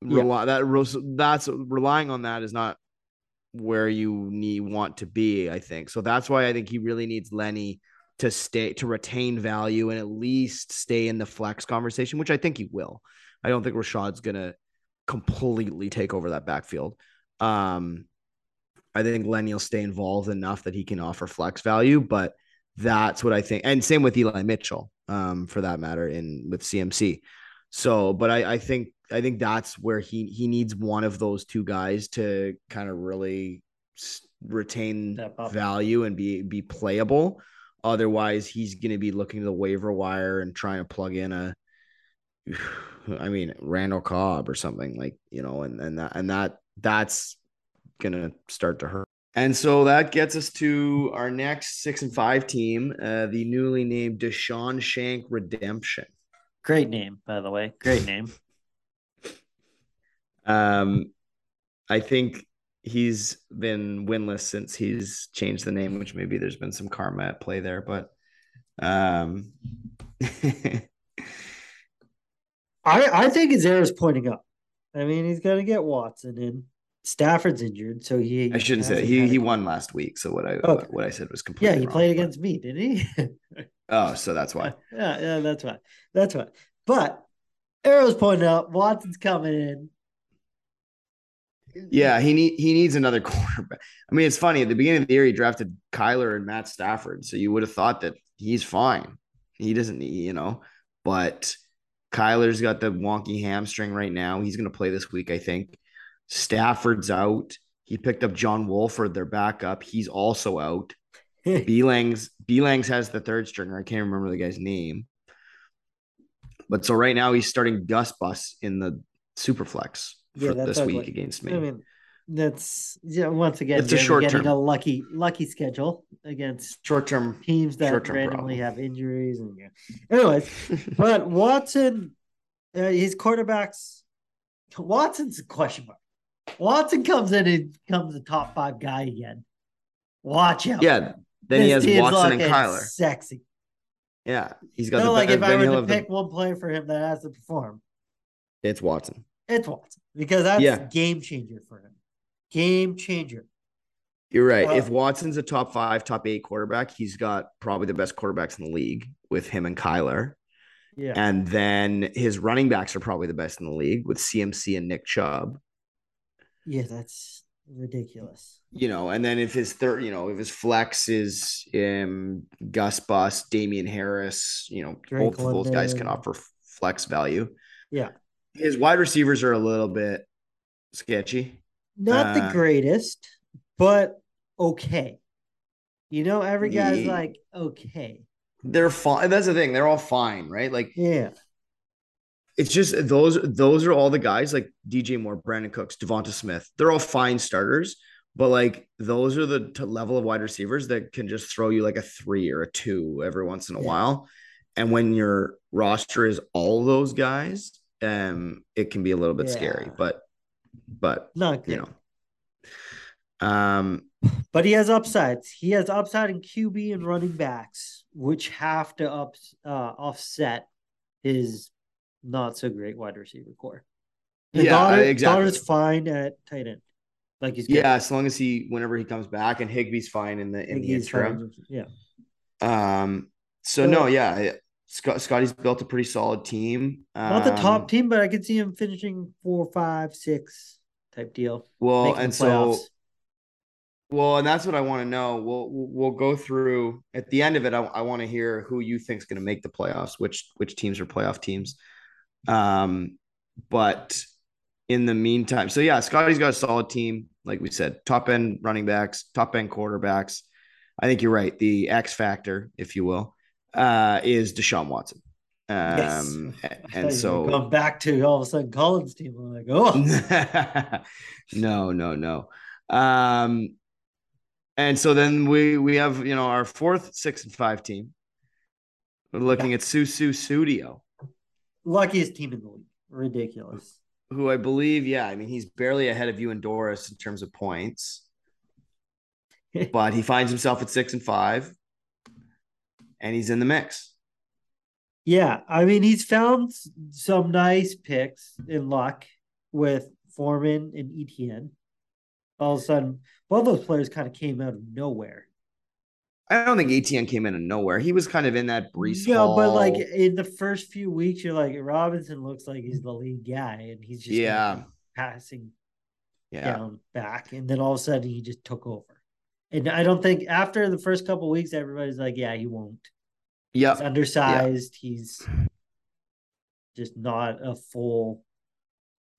Yeah. rely, that that's relying on that is not where you need want to be. I think so. That's why I think he really needs Lenny to stay to retain value and at least stay in the flex conversation, which I think he will. I don't think Rachaad's gonna completely take over that backfield. Um, I think Lenny will stay involved enough that he can offer flex value, but that's what I think. And same with Eli Mitchell, um, for that matter, in with CMC. So, but I, I think I think that's where he he needs one of those two guys to kind of really retain value and be be playable. Otherwise, he's going to be looking to the waiver wire and trying to plug in a, I mean, Randall Cobb or something like you know, and and that and that that's gonna start to hurt. And so that gets us to our next six and five team, uh, the newly named Deshaun Shank Redemption. Great name, by the way. Great name. Um, I think he's been winless since he's changed the name, which maybe there's been some karma at play there, but um, I I think his arrow's pointing up. I mean, he's gonna get Watson in. Stafford's injured, so he. I shouldn't say he he won last week. So what I Okay. what I said was completely. Yeah, he wrong, played against me, didn't he? Oh, so that's why. yeah, yeah, that's why. That's why. But arrow's pointing up. Watson's coming in. Yeah, he need he needs another quarterback. I mean, it's funny at the beginning of the year he drafted Kyler and Matt Stafford, so you would have thought that he's fine. He doesn't need, you know, but Kyler's got the wonky hamstring right now. He's going to play this week, I think. Stafford's out. He picked up John Wolford, their backup. He's also out. Belangs Belangs has the third stringer. I can't remember the guy's name. But so right now he's starting Gus Bus in the Superflex Yeah, for this week against me. I mean, that's yeah. Once again, It's a short getting term. a lucky, lucky schedule against Short term. teams that Short-term randomly problem. have injuries and yeah. Anyways, but Watson, uh, his quarterbacks, Watson's a question mark. Watson comes in and becomes a top five guy again. Watch out. Yeah. Then he This has team's Watson and Kyler. Sexy. Yeah. He's got No, the like if I were to have the- pick one player for him that has to perform, it's Watson. it's Watson because that's Yeah. game changer for him. Game changer. You're right. Uh, if Watson's a top five, top eight quarterback, he's got probably the best quarterbacks in the league with him and Kyler. Yeah. And then his running backs are probably the best in the league with CMC and Nick Chubb. yeah, that's ridiculous. You know, and then if his third, you know, if his flex is um Gus Bus, Damien Harris, you know, Drake both of those guys can offer flex value. Yeah. His wide receivers are a little bit sketchy. Not the Uh, greatest, but okay. You know, every guy's Yeah. like, okay. They're fine. That's the thing. They're all fine, right? Like Yeah. it's just those those are all the guys like DJ Moore, Brandin Cooks, Devonta Smith. They're all fine starters, but like those are the t- level of wide receivers that can just throw you like a three or a two every once in a Yeah. while. And when your roster is all those guys, um, it can be a little bit scary. But but Not good. you know, um, But he has upsides. He has upside in QB and running backs, which have to up uh, offset his not so great wide receiver core. Yeah, Goedert, exactly. Goedert's fine at tight end. Like he's good. yeah, as long as he whenever he comes back and Higbee's fine in the in think the interim. fine. Yeah. Um, so So- no, yeah, Scott Scotty's built a pretty solid team. Not the Um, top team, but I could see him finishing four, five, six type deal. Well, and so well, and that's what I want to know. We'll we'll we'll go through at the end of it. I, I want to hear who you think's going to make the playoffs, which which teams are playoff teams. Um, but in the meantime, so yeah, Scotty's got a solid team, like we said, top end running backs, top end quarterbacks. I think you're right. The X factor, if you will, uh, is Deshaun Watson. Um, you and so going back to all of a sudden Collins team. I'm like, oh, no, no, no. Um, and so then we we have you know our fourth six and five team. We're looking at Susu Studio, luckiest team in the league. Ridiculous. who I believe, yeah, I mean he's barely ahead of you and Doris in terms of points, but he finds himself at six and five, and he's in the mix. Yeah, I mean he's found some nice picks in luck with Foreman and Etienne. All of a sudden, both those players kind of came out of nowhere. I don't think Etienne came in of nowhere. He was kind of in that Breece Yeah, Hall. but like in the first few weeks, you're like Robinson looks like he's the lead guy, and he's just Yeah. passing yeah, down back, and then all of a sudden he just took over. And I don't think after the first couple weeks, everybody's like, "Yeah, he won't. yeah, He's undersized. He's just not a full."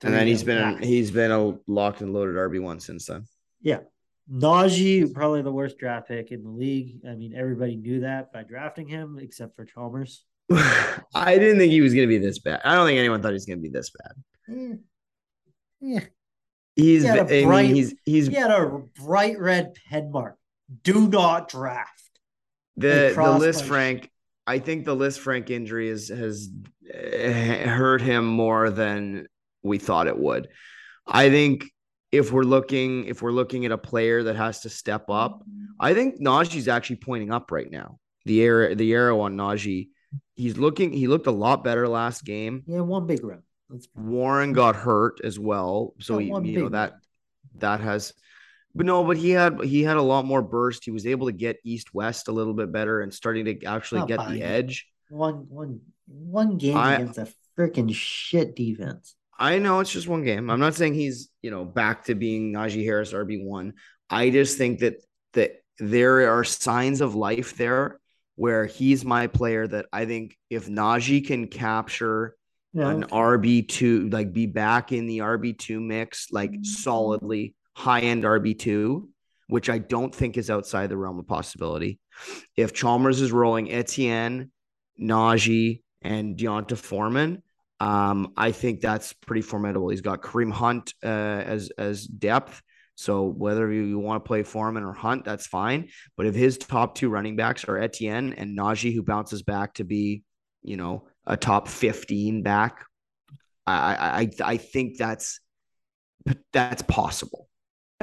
and then he's been back." he's been a locked and loaded RB one since then. Yeah. Najee, probably the worst draft pick in the league. I mean, everybody knew that by drafting him, except for Chalmers. I didn't think he was going to be this bad. I don't think anyone thought he was going to be this bad. Eh. Yeah, He's He had a I mean, he's he's he had a bright red pen mark. Do not draft. the the list Frank. I think the Lisfranc injury is, has eh, hurt him more than we thought it would. I think if we're looking if we're looking at a player that has to step up, I think Najee's actually pointing up right now. The arrow the arrow on Najee, he's looking he looked a lot better last game. Yeah, one big run. Warren got hurt as well, so he, you know that that has but no but he had he had a lot more burst. He was able to get east west a little bit better and starting to actually Not get the edge. One one one game I- against a freaking shit defense. i know it's just one game. I'm not saying he's you know back to being najee harris rb1 i just think that that there are signs of life there where he's my player that i think if najee can capture Yeah, an RB2, like be back in the RB2 mix, like solidly high end RB2, which I don't think is outside the realm of possibility. If Chalmers is rolling Etienne, Najee, and D'Onta Foreman, um, I think that's pretty formidable. He's got Kareem Hunt uh, as as depth. So whether you, you want to play Foreman or Hunt, that's fine. But if his top two running backs are Etienne and Najee, who bounces back to be, you know, a top 15 back, I I I think that's that's possible.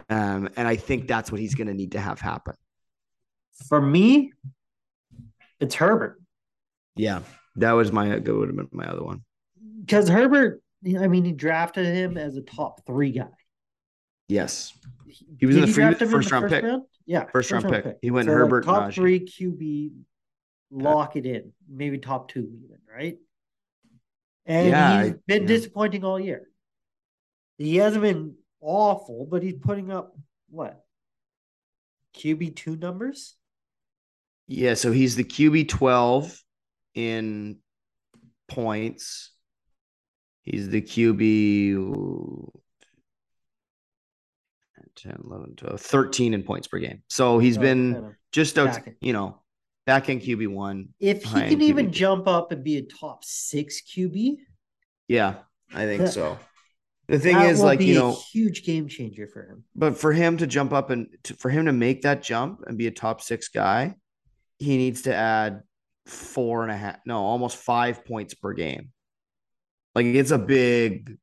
Um, and I think that's what he's going to need to have happen. for me, it's Herbert Yeah, that was my that would have been my other one. because Herbert. I mean, he drafted him as a top three guy. Yes, He was in the free- draft him in first round pick. Yeah, First round pick. He went So, like, Herbert, top Najee. three QB, lock it in. Maybe top two even, right? And Yeah, he's I- been yeah. disappointing all year. He hasn't been awful, but he's putting up what QB two numbers. yeah. So he's the QB 12 in points. He's the QB 10, 11, 12, 13 in points per game. So he's So, been just out, you know, back in QB one. If he can even QB. jump up and be a top six QB, Yeah, I think That- so. The thing is, like, be you a know, huge game changer for him. but for him to jump up and to, for him to make that jump and be a top six guy, he needs to add four and a half, no, almost five points per game. Like, it's a big,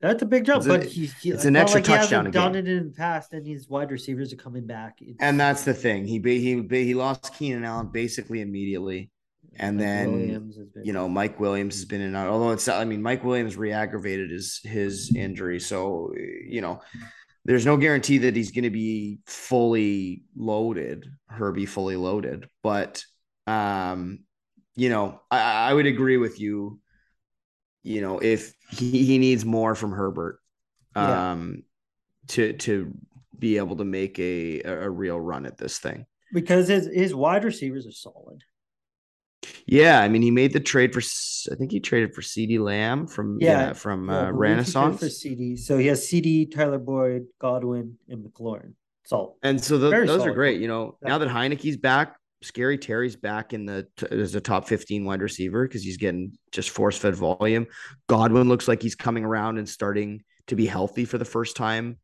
That's a big jump, It's a- but he, he- it's an extra like he hasn't touchdown done it in the past, and his wide receivers are coming back. It's- and that's the thing. He he he lost Keenan Allen basically immediately, and Mike then Williams has been- you know, Mike Williams has been in out. Although it's, I mean, Mike Williams re-aggravated his his injury, so you know, there's no guarantee that he's going to be fully loaded, Herbie fully loaded. But, um, you know, I, I would agree with you. You know, if he, he needs more from Herbert, Yeah. um, to to be able to make a a real run at this thing. because his his wide receivers are solid. Yeah, I mean, he made the trade for. I think he traded for CeeDee Lamb from yeah, Yeah, from Yeah, uh, believe he traded Renaissance, for CD. So he has CD, Tyler Boyd, Godwin, and McLaurin. So and so Very those are great. You know, Yeah. now that Heinicke's back, Scary Terry's back in the as a top fifteen wide receiver because he's getting just force fed volume. Godwin looks like he's coming around and starting to be healthy for the first time.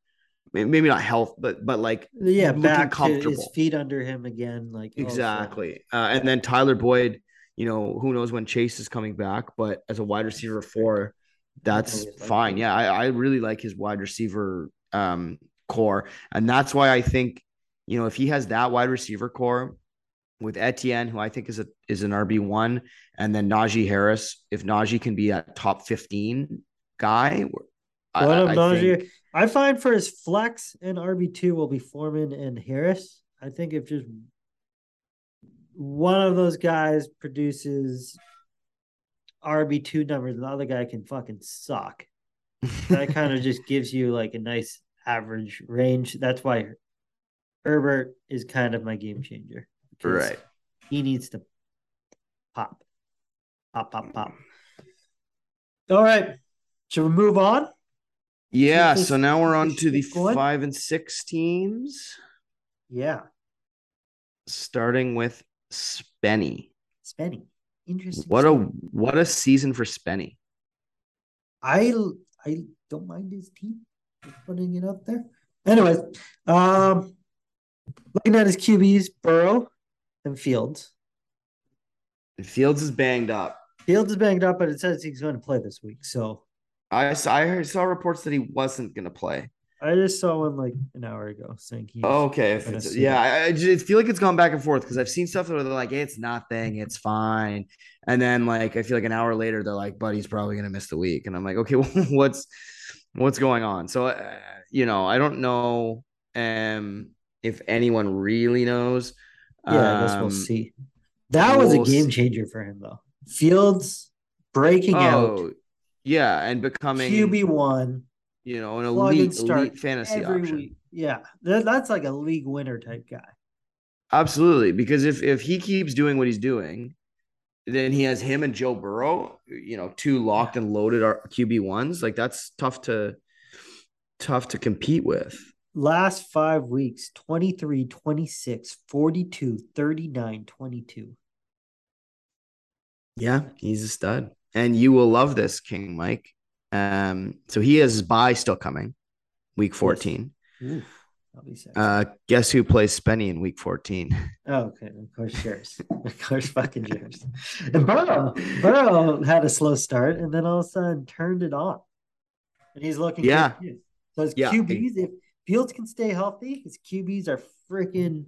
Maybe not health, but but like yeah, back to his comfortable. feet under him again. Like oh, Exactly. Uh, and then Tyler Boyd, you know, who knows when Chase is coming back, but as a wide receiver four, that's fine. Yeah, I, I really like his wide receiver um, core. And that's why I think, you know, if he has that wide receiver core with Etienne, who I think is a is an RB1, and then Najee Harris, if Najee can be a top 15 guy, I, One of I Najee- think- I find for his flex and RB two will be Foreman and Harris. I think if just one of those guys produces RB two numbers, the other guy can fucking suck. That kind of just gives you like a nice average range. That's why Herbert is kind of my game changer. Because Right. He needs to pop, pop, pop, pop. All right. Should we move on? Yeah. So now we're on to the going? five and six teams, Yeah. starting with Spenny. Spenny. Interesting. What a what a season for Spenny. I I don't mind his team Just putting it up there. Anyways, um, looking at his QBs, Burrow and Fields. Fields is banged up. Fields is banged up, but it says he's going to play this week. So I saw, I saw reports that he wasn't going to play. I just saw one like an hour ago saying he. Oh, okay. If it's, yeah. I, I just feel like it's gone back and forth because I've seen stuff where they're like, it's nothing, it's fine. And then like I feel like an hour later they're like, "Buddy's probably gonna miss the week. And I'm like, okay, well, what's what's going on? So uh, you know, I don't know um if anyone really knows. Yeah, I guess we'll Um, see. That was a we'll game changer for him, though. Fields breaking out Oh, yeah, and becoming QB one you know, an elite elite fantasy option. week. Yeah, that, that's like a league winner type guy. Absolutely, because if if he keeps doing what he's doing, then he has him and Joe Burrow, you know, two locked and loaded our QB ones. Like that's tough to tough to compete with. Last five weeks 23, 26, 42, 39, 22. Yeah, he's a stud, and you will love this King Mike. Um, so he has bye still coming, week fourteen. Oof, that'll be sexy. Uh, guess who plays Spenny in week fourteen? oh, okay. Of course, yours. of course, fucking yours. And Burrow, Burrow had a slow start and then all of a sudden turned it on. And he's looking Yeah. too. So his Yeah. QBs, if Fields can stay healthy, his QBs are freaking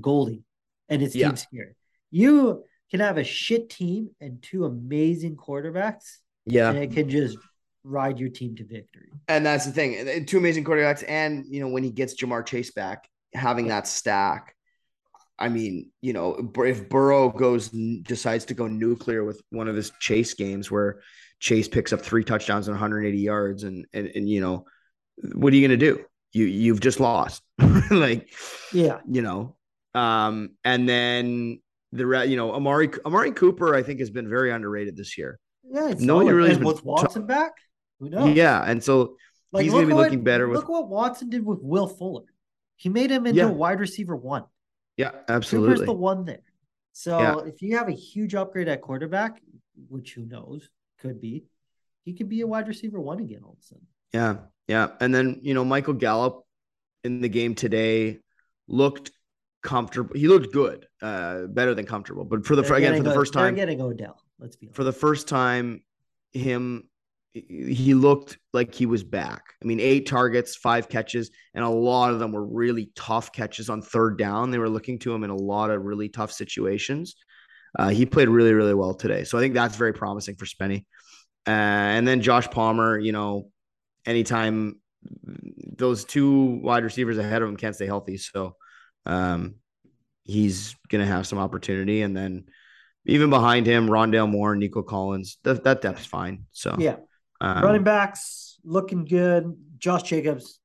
goldie. And his Yeah. team's scary. You can have a shit team and two amazing quarterbacks, Yeah, and it can just ride your team to victory. And that's the thing. Two amazing quarterbacks. And, you know, when he gets Ja'Marr Chase back, having that stack, I mean, you know, if Burrow goes, decides to go nuclear with one of his Chase games where Chase picks up three touchdowns and 180 yards, and, and, and you know, what are you going to do? You, you've just lost. like, Yeah. you know, um, and then the, re- you know, Amari, Amari Cooper, I think has been very underrated this year. Yeah. It's No one really and with Watson back, who knows? Yeah. And so Like, he's going to be what- looking better with, Look what Watson did with Will Fuller. He made him into Yeah. a wide receiver one. yeah, absolutely. Cooper's the one there. So Yeah. if you have a huge upgrade at quarterback, which who knows, could be, he could be a wide receiver one again all of a sudden. Yeah, yeah. And then, you know, Michael Gallup in the game today looked comfortable. He looked good, uh, better than comfortable. But for the They're again, for the first they're time, getting Odell. Let's be honest. for the first time, him he looked like he was back. I mean, eight targets, five catches, and a lot of them were really tough catches on third down. They were looking to him in a lot of really tough situations. Uh, he played really, really well today. So I think that's very promising for Spenny. Uh, and then Josh Palmer, you know, anytime those two wide receivers ahead of him can't stay healthy. So um, he's going to have some opportunity. And then even behind him, Rondale Moore, Nico Collins, that, that depth's fine. So yeah, um, running backs looking good. Josh Jacobs,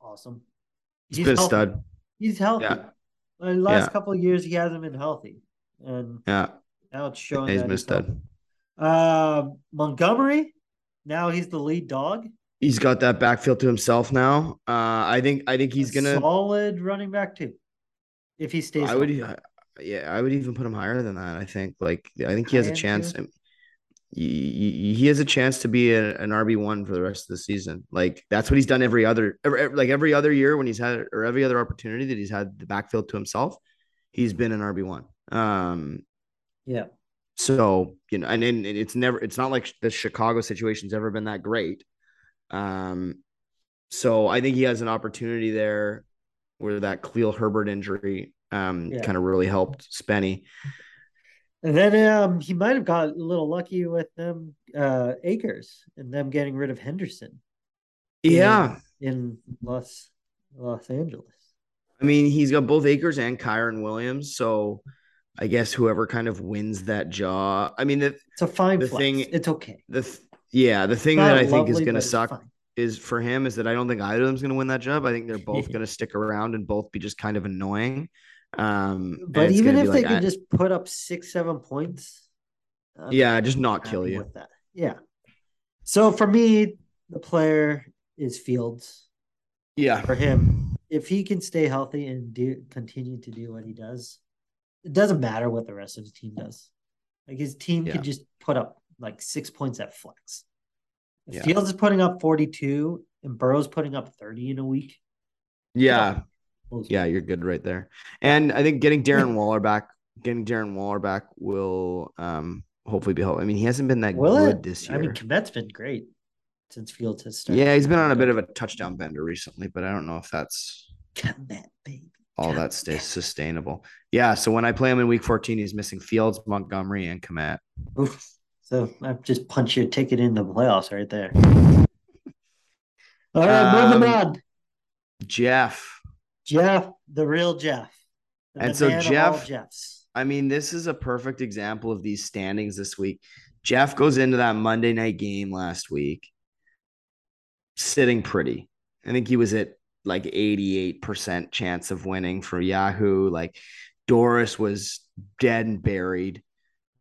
awesome. he's been a stud. He's healthy. Yeah. The last Yeah. couple of years, he hasn't been healthy, and Yeah, now it's showing. he's that been a he's healthy. stud. Uh, Montgomery, now he's the lead dog. He's got that backfield to himself now. Uh, I think I think he's A gonna. solid running back too. If he stays, I would, yeah, I would even put him higher than that. I think like I think he has a chance. too? He, he has a chance to be a, an RB one for the rest of the season. Like that's what he's done every other, every, like every other year when he's had or every other opportunity that he's had the backfield to himself. He's been an RB one. Um, yeah, so you know, and, and it's never, it's not like the Chicago situation's ever been that great. Um, so I think he has an opportunity there where that Khalil Herbert injury um Yeah. kind of really helped Spenny. and then um, he might have got a little lucky with them uh Akers and them getting rid of Henderson. Yeah. in Los Los Angeles. I mean, he's got both Akers and Kyren Williams. So I guess whoever kind of wins that job. I mean, the It's a fine The flex. thing- it's okay. the th- yeah, the thing that I think is going to suck is for him is that I don't think either of them's going to win that job. I think they're both going to stick around and both be just kind of annoying. Um, But even if be they like, can I- just put up six, seven points, I'm yeah, just not kill you. with that. Yeah. So for me, the player is Fields. Yeah, For him, if he can stay healthy and do continue to do what he does, it doesn't matter what the rest of his team does. Like his team Yeah. can just put up like six points at flex. Yeah. Fields is putting up 42 and Burrow's putting up 30 in a week. yeah, yeah. You're good right there. And I think getting Darren Waller back, getting Darren Waller back will um hopefully be helpful. I mean, he hasn't been that Will good it? this year. I mean, Kmet's been great since Fields has started. yeah, he's been on a bit of a touchdown bender recently, but I don't know if that's Kmet, baby. all that stays sustainable. Yeah. So when I play him in week 14, he's missing Fields, Montgomery, and Kmet. Oof. So I've just punched your ticket in the playoffs right there. All right, moving Um, on. Jeff. Jeff, the real Jeff. The And so Jeff- Jeffs. I mean, this is a perfect example of these standings this week. Jeff goes into that Monday night game last week sitting pretty. I think he was at like 88% chance of winning for Yahoo. Like Doris was dead and buried.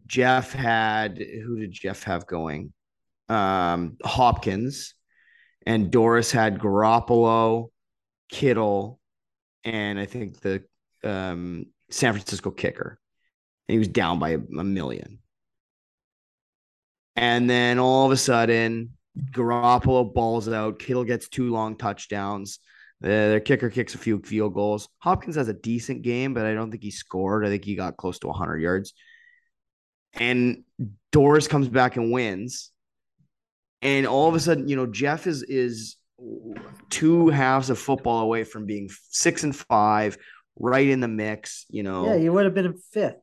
Jeff had who did Jeff have going? Um, Hopkins and Doris had Garoppolo, Kittle, and I think the um, San Francisco kicker. And he was down by a, a million. And then all of a sudden, Garoppolo balls it out. Kittle gets two long touchdowns. Uh, their kicker kicks a few field goals. Hopkins has a decent game, but I don't think he scored. I think he got close to 100 yards. And Doris comes back and wins. And all of a sudden, you know, Jeff is is two halves of football away from being six and five, right in the mix. You know, Yeah, you would have been in fifth.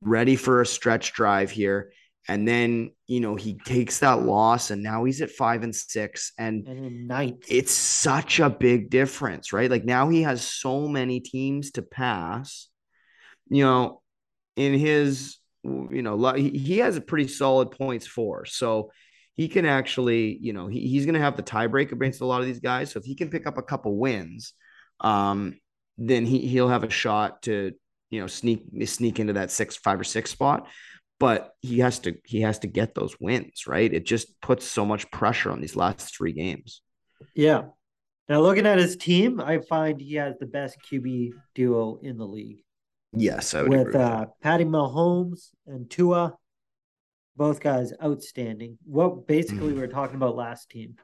ready for a stretch drive here. And then, you know, he takes that loss and now he's at five and six. And And in ninth. it's such a big difference, right? Like now he has so many teams to pass. You know, in his, you know, he, has a pretty solid points for. So he can actually, you know, he, he's going to have the tiebreak against a lot of these guys. So if he can pick up a couple wins, um, then he, he'll have a shot to, you know, sneak sneak into that six, five or six spot. But he has to he has to get those wins, right? It just puts so much pressure on these last three games. Yeah. Now looking at his team, I find he has the best QB duo in the league. Yes, I would with uh, Patty Mahomes and Tua. Both guys outstanding. What basically we were talking about last team.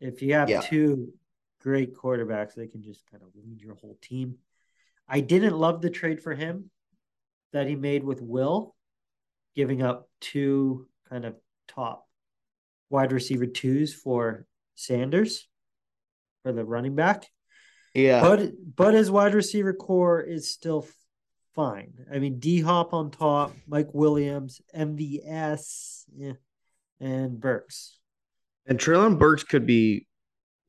If you have. Yeah. two great quarterbacks, they can just kind of lead your whole team. I didn't love the trade for him that he made with Will, giving up two kind of top wide receiver twos for Sanders for the running back. Yeah, But but his wide receiver core is still fine. I mean, D Hop on top, Mike Williams, MVS, yeah, and Burks. and Treylon Burks could be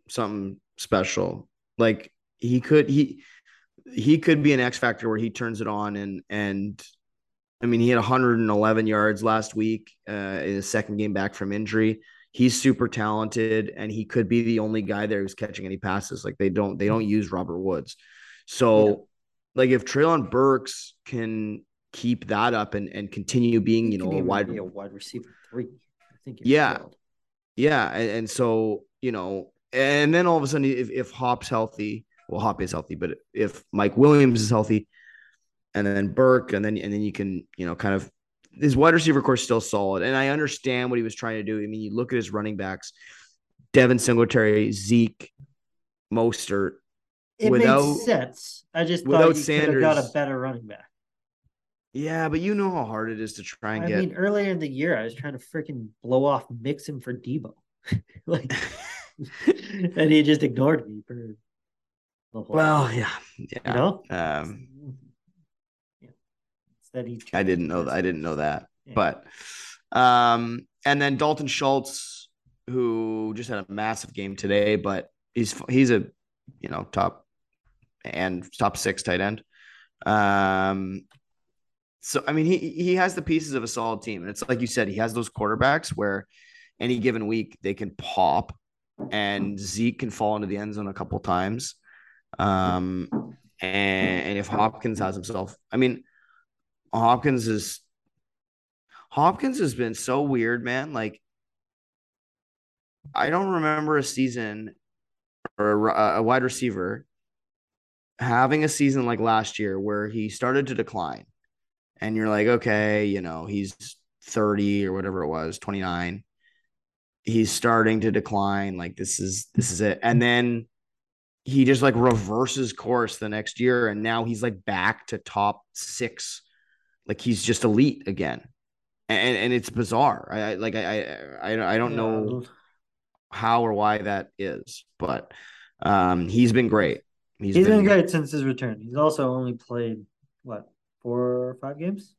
something special. Like he could he he could be an X factor where he turns it on and and I mean he had 111 yards last week uh, in his second game back from injury. He's super talented and he could be the only guy there who's catching any passes. Like they don't they don't use Robert Woods. So Yeah. like if Treylon Burks can keep that up and, and continue being, you know, a wide a wide receiver three. I think. Yeah. failed. yeah, and, and so you know, and then all of a sudden, if if Hop's healthy, well, Hop is healthy, but if Mike Williams is healthy, and then Burke, and then and then you can you know kind of his wide receiver core is still solid, and I understand what he was trying to do. I mean, you look at his running backs, Devin Singletary, Zeke, Mostert. It Without- makes sense. I just without thought you could have got a better running back. Yeah, but you know how hard it is to try and I get. mean, earlier in the year, I was trying to freaking blow off Mixon for Deebo, like, and he just ignored me for the whole. well, yeah, you know. Um, Yeah. Instead, he I didn't know that. I didn't know that. Yeah. But um, and then Dalton Schultz, who just had a massive game today, but he's he's a you know top and top six tight end. Um, so I mean he he has the pieces of a solid team. And it's like you said, he has those quarterbacks where any given week they can pop and Zeke can fall into the end zone a couple times. Um and, and if Hopkins has himself, I mean Hopkins is Hopkins has been so weird, man. Like I don't remember a season or a, a wide receiver having a season like last year where he started to decline and you're like, okay, you know, he's 30 or whatever it was, 29. He's starting to decline. Like this is this is it. And then he just like reverses course the next year, and now he's like back to top six. Like he's just elite again. And and it's bizarre. I, I like I I I don't know how or why that is, but um he's been great. he's been great since his return. He's also only played what four or five games.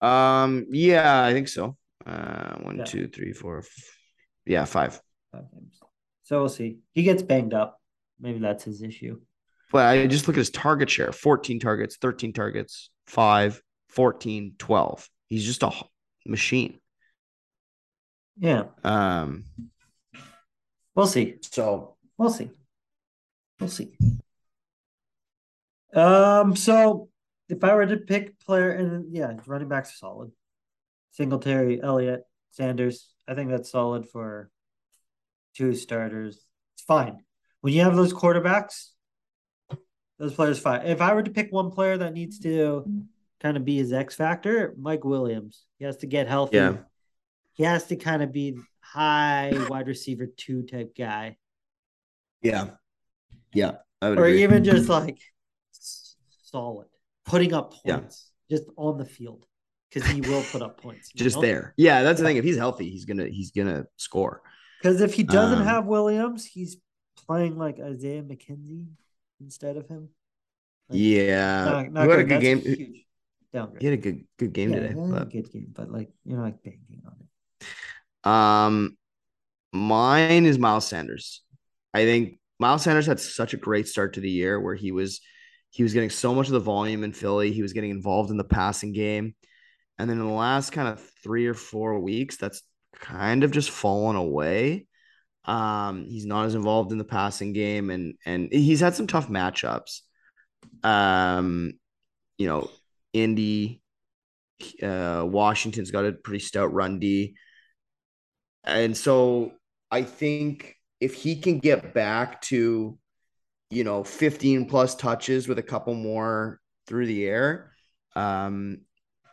Um, yeah, I think so. Uh, one, Yeah. two, three, four, f- yeah, five. Five games. So we'll see. He gets banged up. Maybe that's his issue. But I just look at his target share 14 targets, 13 targets, 5, 14, 12. He's just a machine. Yeah, Um, we'll see. so We'll see. We'll see. Um, so if I were to pick player, and yeah, running backs are solid. Singletary, Elliott, Sanders. I think that's solid for two starters. It's fine. When you have those quarterbacks, those players fine. If I were to pick one player that needs to kind of be his X factor, Mike Williams. He has to get healthy. Yeah. He has to kind of be high wide receiver two type guy. yeah. Yeah. I would or agree. even just like solid, putting up Yeah. points just on the field because he will put up points. just there. Yeah, that's the thing. If he's healthy, he's gonna he's gonna score. Because if he doesn't Um, have Williams, he's playing like Isaiah McKenzie instead of him. Like, Yeah. not, not a good. That's game. Huge downgrade. He had a good good game yeah, today. he had a But good game, but like you're not banking on it. Um, mine is Miles Sanders. I think Miles Sanders had such a great start to the year where he was he was getting so much of the volume in Philly. He was getting involved in the passing game, and then in the last kind of three or four weeks, that's kind of just fallen away. Um, he's not as involved in the passing game, and and he's had some tough matchups. Um, you know, Indy, uh, Washington's got a pretty stout run D. And so I think if he can get back to, you know, 15 plus touches with a couple more through the air, um,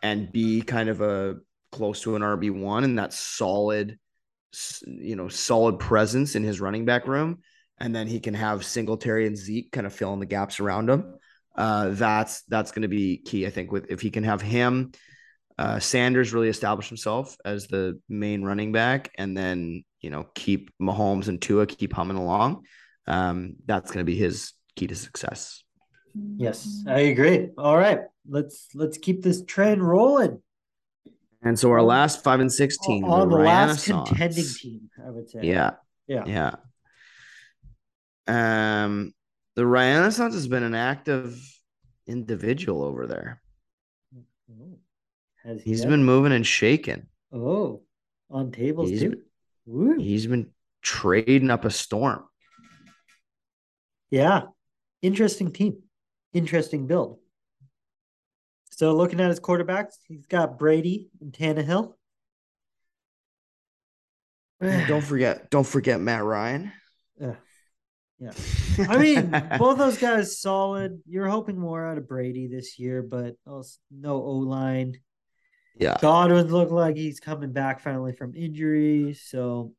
and be kind of a close to an RB1 and that solid, you know, solid presence in his running back room. And then he can have Singletary and Zeke kind of fill in the gaps around him. Uh, that's that's going to be key, I think. With if he can have him, uh, Sanders really establish himself as the main running back, and then you know keep Mahomes and Tua keep humming along. Um, that's going to be his key to success. Yes, I agree. All right, let's let's keep this train rolling. And so our last five and six team, on the, last contending team, I would say. Yeah, yeah. yeah. Um, the Renaissance has been an active individual over there. Oh. Has he He's ever- been moving and shaking. oh on tables He's too. Woo. He's been trading up a storm. Yeah, interesting team, interesting build. So looking at his quarterbacks, he's got Brady and Tannehill. And don't forget, don't forget Matt Ryan. Yeah. Yeah. I mean, both those guys solid. You're hoping more out of Brady this year, but also no O line. yeah, Godwin looked like he's coming back finally from injury, so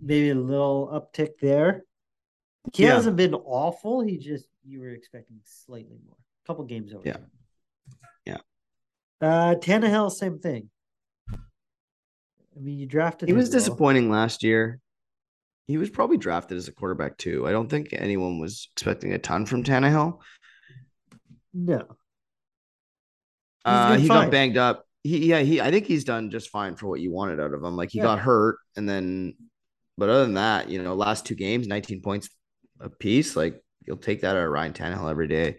maybe a little uptick there. He Yeah. hasn't been awful. He just you were expecting slightly more. A couple games over. Yeah. Uh, Tannehill, same thing. I mean, you drafted. he was well. disappointing last year. He was probably drafted as a quarterback too. I don't think anyone was expecting a ton from Tannehill. No, Uh, he fine. got banged up. He, yeah, he. I think he's done just fine for what you wanted out of him. Like he Yeah. got hurt, and then, but other than that, you know, last two games, 19 points a piece. Like you'll take that out of Ryan Tannehill every day.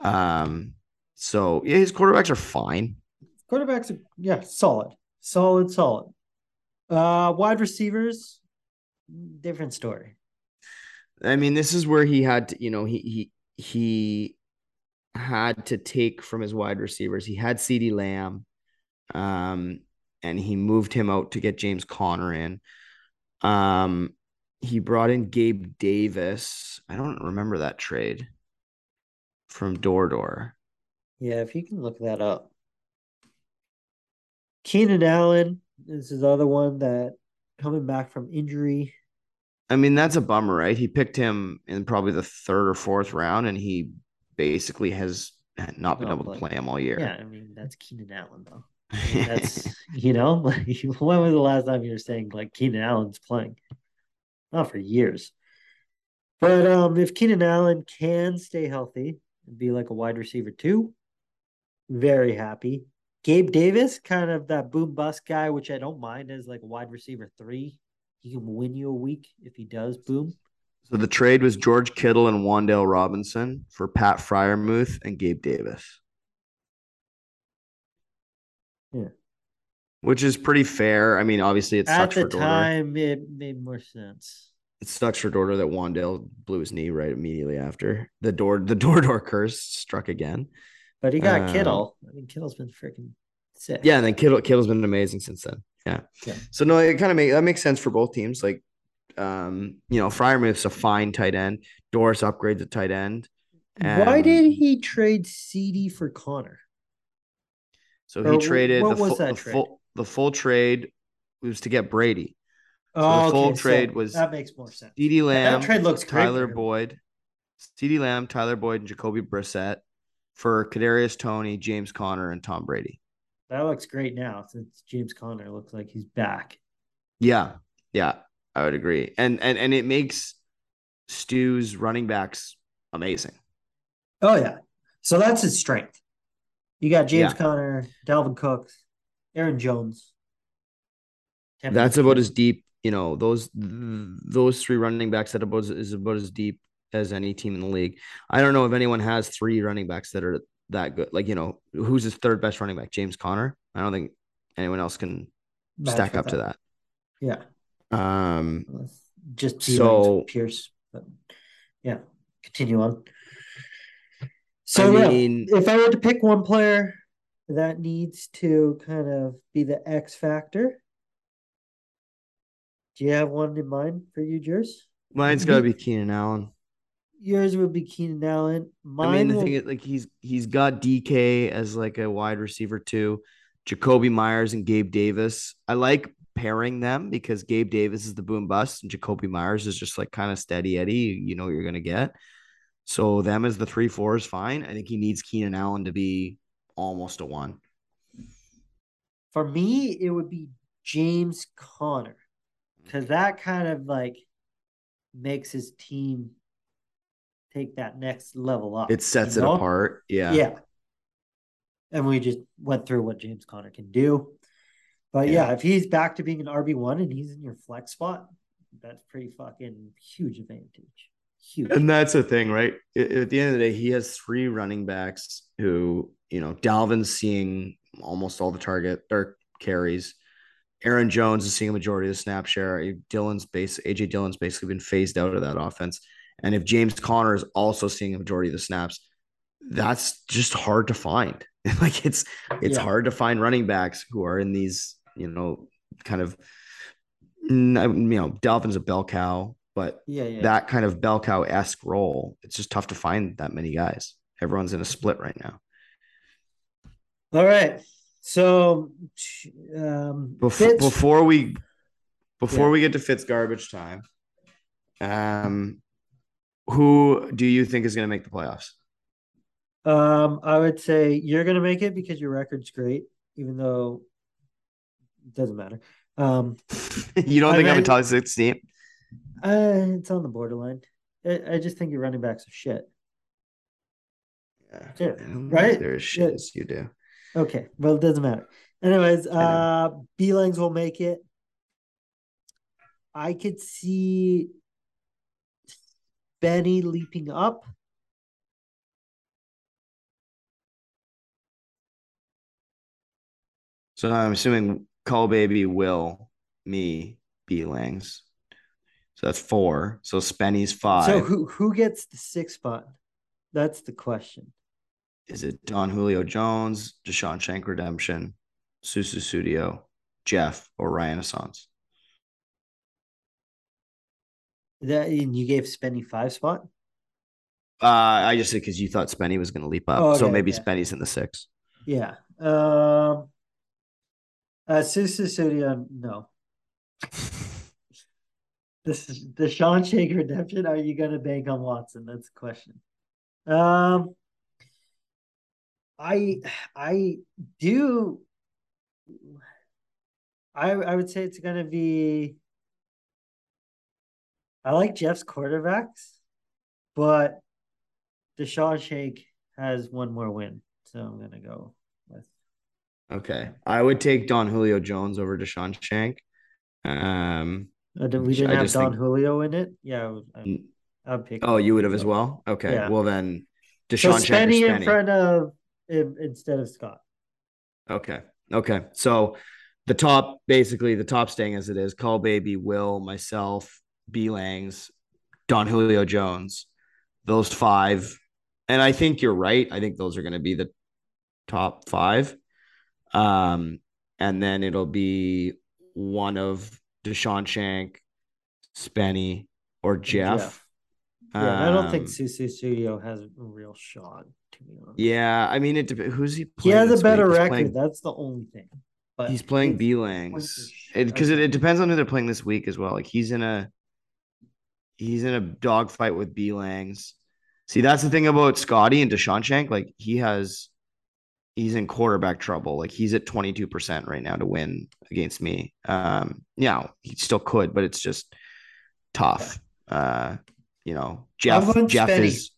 Um, So yeah, his quarterbacks are fine. Quarterbacks, are, yeah, solid, solid, solid. Uh, wide receivers, different story. I mean, this is where he had to, you know, he he he had to take from his wide receivers. He had CeeDee Lamb, um, and he moved him out to get James Conner in. Um, he brought in Gabe Davis. I don't remember that trade from Door Door. Yeah, if you can look that up. Keenan Allen this is the other one that coming back from injury. I mean, that's a bummer, right? He picked him in probably the third or fourth round, and he basically has not been Not able to play him all year. Yeah, I mean that's Keenan Allen though. I mean, that's you know, like when was the last time you were saying like Keenan Allen's playing? Not for years. But um if Keenan Allen can stay healthy and be like a wide receiver too, very happy. Gabe Davis, kind of that boom bust guy, which I don't mind as like a wide receiver three. He can win you a week if he does boom. So the trade was George Kittle and Wan'Dale Robinson for Pat Freiermuth and Gabe Davis. Yeah. Which is pretty fair. I mean, obviously it At sucks the for Dorder. time, it made more sense. It sucks for Dorder that Wan'Dale blew his knee right immediately after. The door the door door curse struck again. But he got Um, Kittle. I mean, Kittle's been freaking sick. Yeah, and then Kittle Kittle's been amazing since then. Yeah. Yeah. So no, it kind of make that makes sense for both teams. Like um, you know, Freiermuth's a fine tight end. Doris upgrades a tight end. Why Um, did he trade CeeDee for Conner? So Or he traded what the was full, that the trade? full the full trade was to get Brady. Oh, the full okay, so trade was that makes more sense. CeeDee Lamb, that trade looks. Tyler. Boyd, CeeDee Lamb, Tyler Boyd, and Jacoby Brissett for Kadarius Toney, James Conner, and Tom Brady. That looks great now since James Conner looks like he's back. Yeah, yeah, I would agree. And and and it makes Stu's running backs amazing. Oh yeah, so that's his strength. You got James Yeah. Conner, Dalvin Cook, Aaron Jones. Kevin That's about as deep, you know, those those three running backs that about is about as deep as any team in the league. I don't know if anyone has three running backs that are that good. Like, you know, who's his third best running back? James Conner. I don't think anyone else can Match stack up to that. Yeah, Um, just So- Pierce. But yeah, continue on. So I yeah, mean- if I were to pick one player that needs to kind of be the X factor, do you have one in mind for you, Jers? mine's got to be Keenan Allen. Yours would be Keenan Allen. Mine I mean, the will- thing is, like, he's he's got DK as like a wide receiver too, Jakobi Meyers and Gabe Davis. I like pairing them because Gabe Davis is the boom bust and Jakobi Meyers is just like kind of steady Eddie. You know what you're gonna get. So them as the three four is fine. I think he needs Keenan Allen to be almost a one. For me, it would be James Conner because that kind of like makes his team take that next level up. It sets you it apart. Yeah. Yeah. And we just went through what James Conner can do. But yeah, Yeah. if he's back to being an RB1 and he's in your flex spot, that's pretty fucking huge advantage. Huge. And that's the thing, right? At the end of the day, he has three running backs who, you know, Dalvin's seeing almost all the target or carries. Aaron Jones is seeing a majority of the snap share. Dillon's base, AJ Dillon's basically been phased out of that offense. And if James Conner is also seeing a majority of the snaps, that's just hard to find. like it's it's Yeah. hard to find running backs who are in these, you know, kind of you know, Dalvin's a bell cow, but yeah, yeah. that kind of bell cow esque role, it's just tough to find that many guys. Everyone's in a split right now. All right. So um Before, Fitz- before we before Yeah. we get to Fitz garbage time, um, who do you think is going to make the playoffs? Um, I would say you're gonna make it because your record's great, even though it doesn't matter. Um, you don't I think I'm a top six team? uh, it's on the borderline. I, I just think your running backs are shit. Yeah, Yeah, right? They're as shit Yeah. as you do. Okay, well, it doesn't matter. Anyways, uh, Beelings will make it. I could see Benny leaping up. So I'm assuming Call Baby will me B Langs. So that's four. So Spenny's five. So who who gets the six spot? That's the question. Is it Don Julio Jones, Deshaun Shank Redemption, Susu Studio, Jeff, or Ryan Assance? That and you gave Spenny five spot. Uh, I just said because you thought Spenny was going to leap up. Oh, so maybe okay. Spenny's in the six. Yeah. Um. Uh, Studio, no. This is the Sean Shake redemption. Are you going to bank on Watson? That's the question. Um, I I do. I I would say it's going to be. I like Jeff's quarterbacks, but Deshaun Shake has one more win, so I'm going to go with. Okay. I would take Don Julio Jones over Deshaun Shank. Um, Uh, we didn't have Don think- Julio in it. Yeah, I would, I, n- I'd pick. oh, you would have as well? Okay. Yeah. Well, then So Deshaun Shank or Spenny in front of him instead of Scott. Okay. Okay. So the top, basically, the top staying as it is Call Baby, Will, myself, B Langs, Don Julio Jones, those five. And I think you're right. I think those are going to be the top five. Um, and then it'll be one of Deshaun Shank, Spenny, or Jeff. Jeff. Yeah, and I don't think Um, Susu Studio has a real shot. To be honest, Yeah, I mean, it. Who's he? he has a better? Record. playing- That's the only thing. But he's playing B Langs because it, it depends on who they're playing this week as well. Like he's in a he's in a dogfight with B Langs. See, that's the thing about Scotty and Deshaun Shank. Like he has he's in quarterback trouble. Like he's at 22% right now to win against me. Um, yeah, he still could, but it's just tough. Uh, you know, Jeff Jeff Spenny. is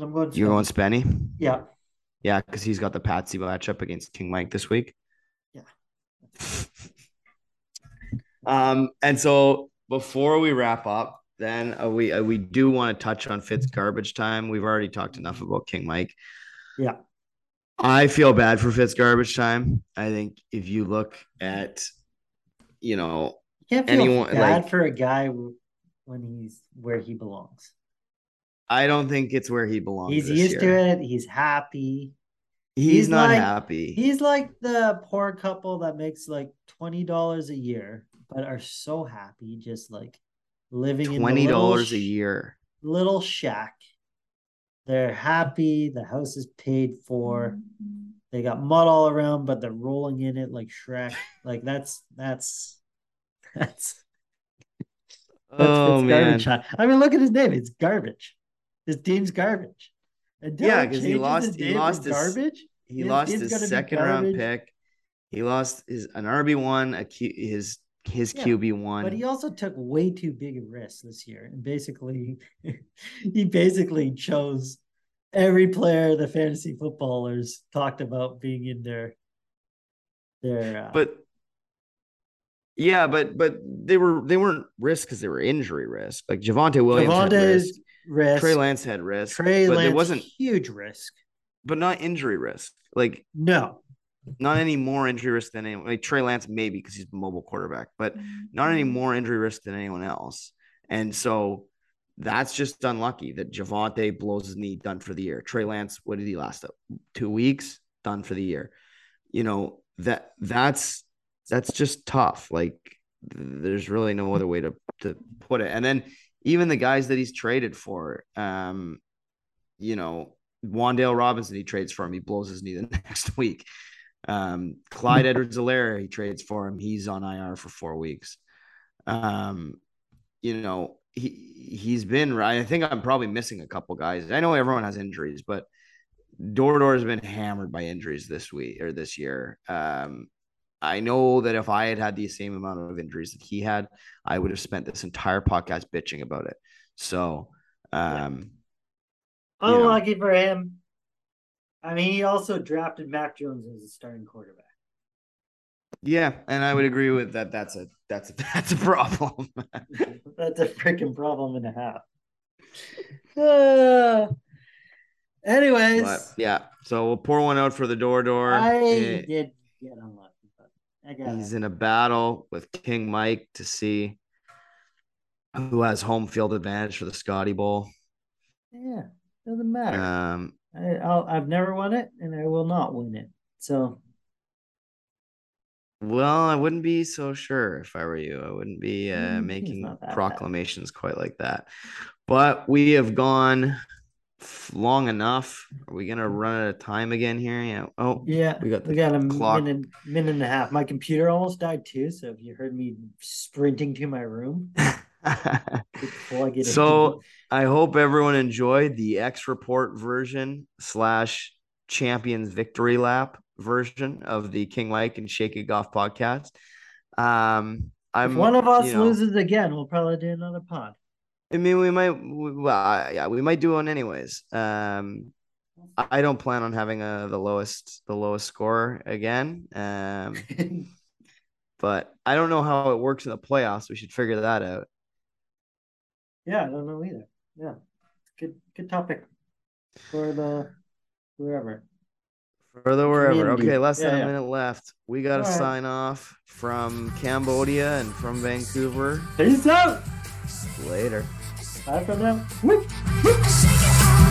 I'm going. you're going Spenny. Spenny? Yeah. Yeah, because he's got the Patsy matchup against King Mike this week. Yeah. um, and so before we wrap up, then uh, we uh, we do want to touch on Fitz garbage time. We've already talked enough about King Mike. Yeah. I feel bad for Fitz garbage time. I think if you look at, you know, You can't feel Anyone- bad like- for a guy when he's where he belongs. I don't think it's where he belongs. He's used year. to it. He's happy. He's, He's not like- happy. He's like the poor couple that makes like twenty dollars a year, but are so happy, just like living in twenty dollars a year. little shack. They're happy. The house is paid for. They got mud all around, but they're rolling in it like Shrek. Like that's that's that's that's oh it's man. I mean, look at his name. It's garbage. His team's garbage. Yeah, it 'cause he lost- his he lost his- garbage. he His lost his second round pick. He lost his an RB one, a Q, his his Yeah, QB one. But he also took way too big a risk this year, and basically, he basically chose every player the fantasy footballers talked about being in their their. Uh, but yeah, but but they were they weren't risk because they were injury risk. Like Javonte Williams had Javonte's risk, risk. Trey Lance had risk, Trey but Lance it wasn't, huge risk. but not injury risk. Like No, not any more injury risk than anyone. Like Trey Lance maybe because he's a mobile quarterback, but not any more injury risk than anyone else. And so that's just unlucky that Javonte blows his knee, done for the year. Trey Lance, what did he last up? Two weeks, done for the year. You know, that that's that's just tough. Like there's really no other way to to put it. And then even the guys that he's traded for, um, you know, Wan'Dale Robinson, he trades for him, he blows his knee the next week. Um, Clyde Edwards-Helaire, he trades for him, he's on IR for four weeks. Um, you know, he he's been right. I think I'm probably missing a couple guys. I know everyone has injuries, but Dordor has been hammered by injuries this week or this year. Um, I know that if I had had the same amount of injuries that he had, I would have spent this entire podcast bitching about it. So, um, you know. unlucky for him. I mean, he also drafted Mac Jones as a starting quarterback. yeah, and I would agree with that. That's a that's a that's a problem. That's a freaking problem and a half. Uh, anyways, but yeah, so we'll pour one out for the door door. I Eh, did get unlucky. I got He's it. in a battle with King Mike to see who has home field advantage for the Scotty Bowl. Yeah, doesn't matter. Um, I, I'll, I've never won it, and I will not win it. So well, I wouldn't be so sure if I were you. I wouldn't be uh, Mm, making that bad. proclamations quite like that. But we have gone long enough. Are we gonna run out of time again here? Yeah. Oh, yeah, We got we got a clock. minute, minute and a half. My computer almost died too. So if you heard me sprinting to my room, just plug it in. so I hope everyone enjoyed the X Report version slash Champions Victory Lap version of the King Mike and Shake It Golf podcast. Um, I'm if one of us you know, loses again, we'll probably do another pod. I mean, we might, we- well, yeah, we might do one anyways. Um, I I don't plan on having a the lowest the lowest score again. Um, but I don't know how it works in the playoffs. We should figure that out. Yeah, I don't know either. Yeah, good good topic for the whoever. Further wherever. Okay, less than Yeah, a minute left. We got to right. sign off from Cambodia and from Vancouver. Peace out. Later. Bye for now.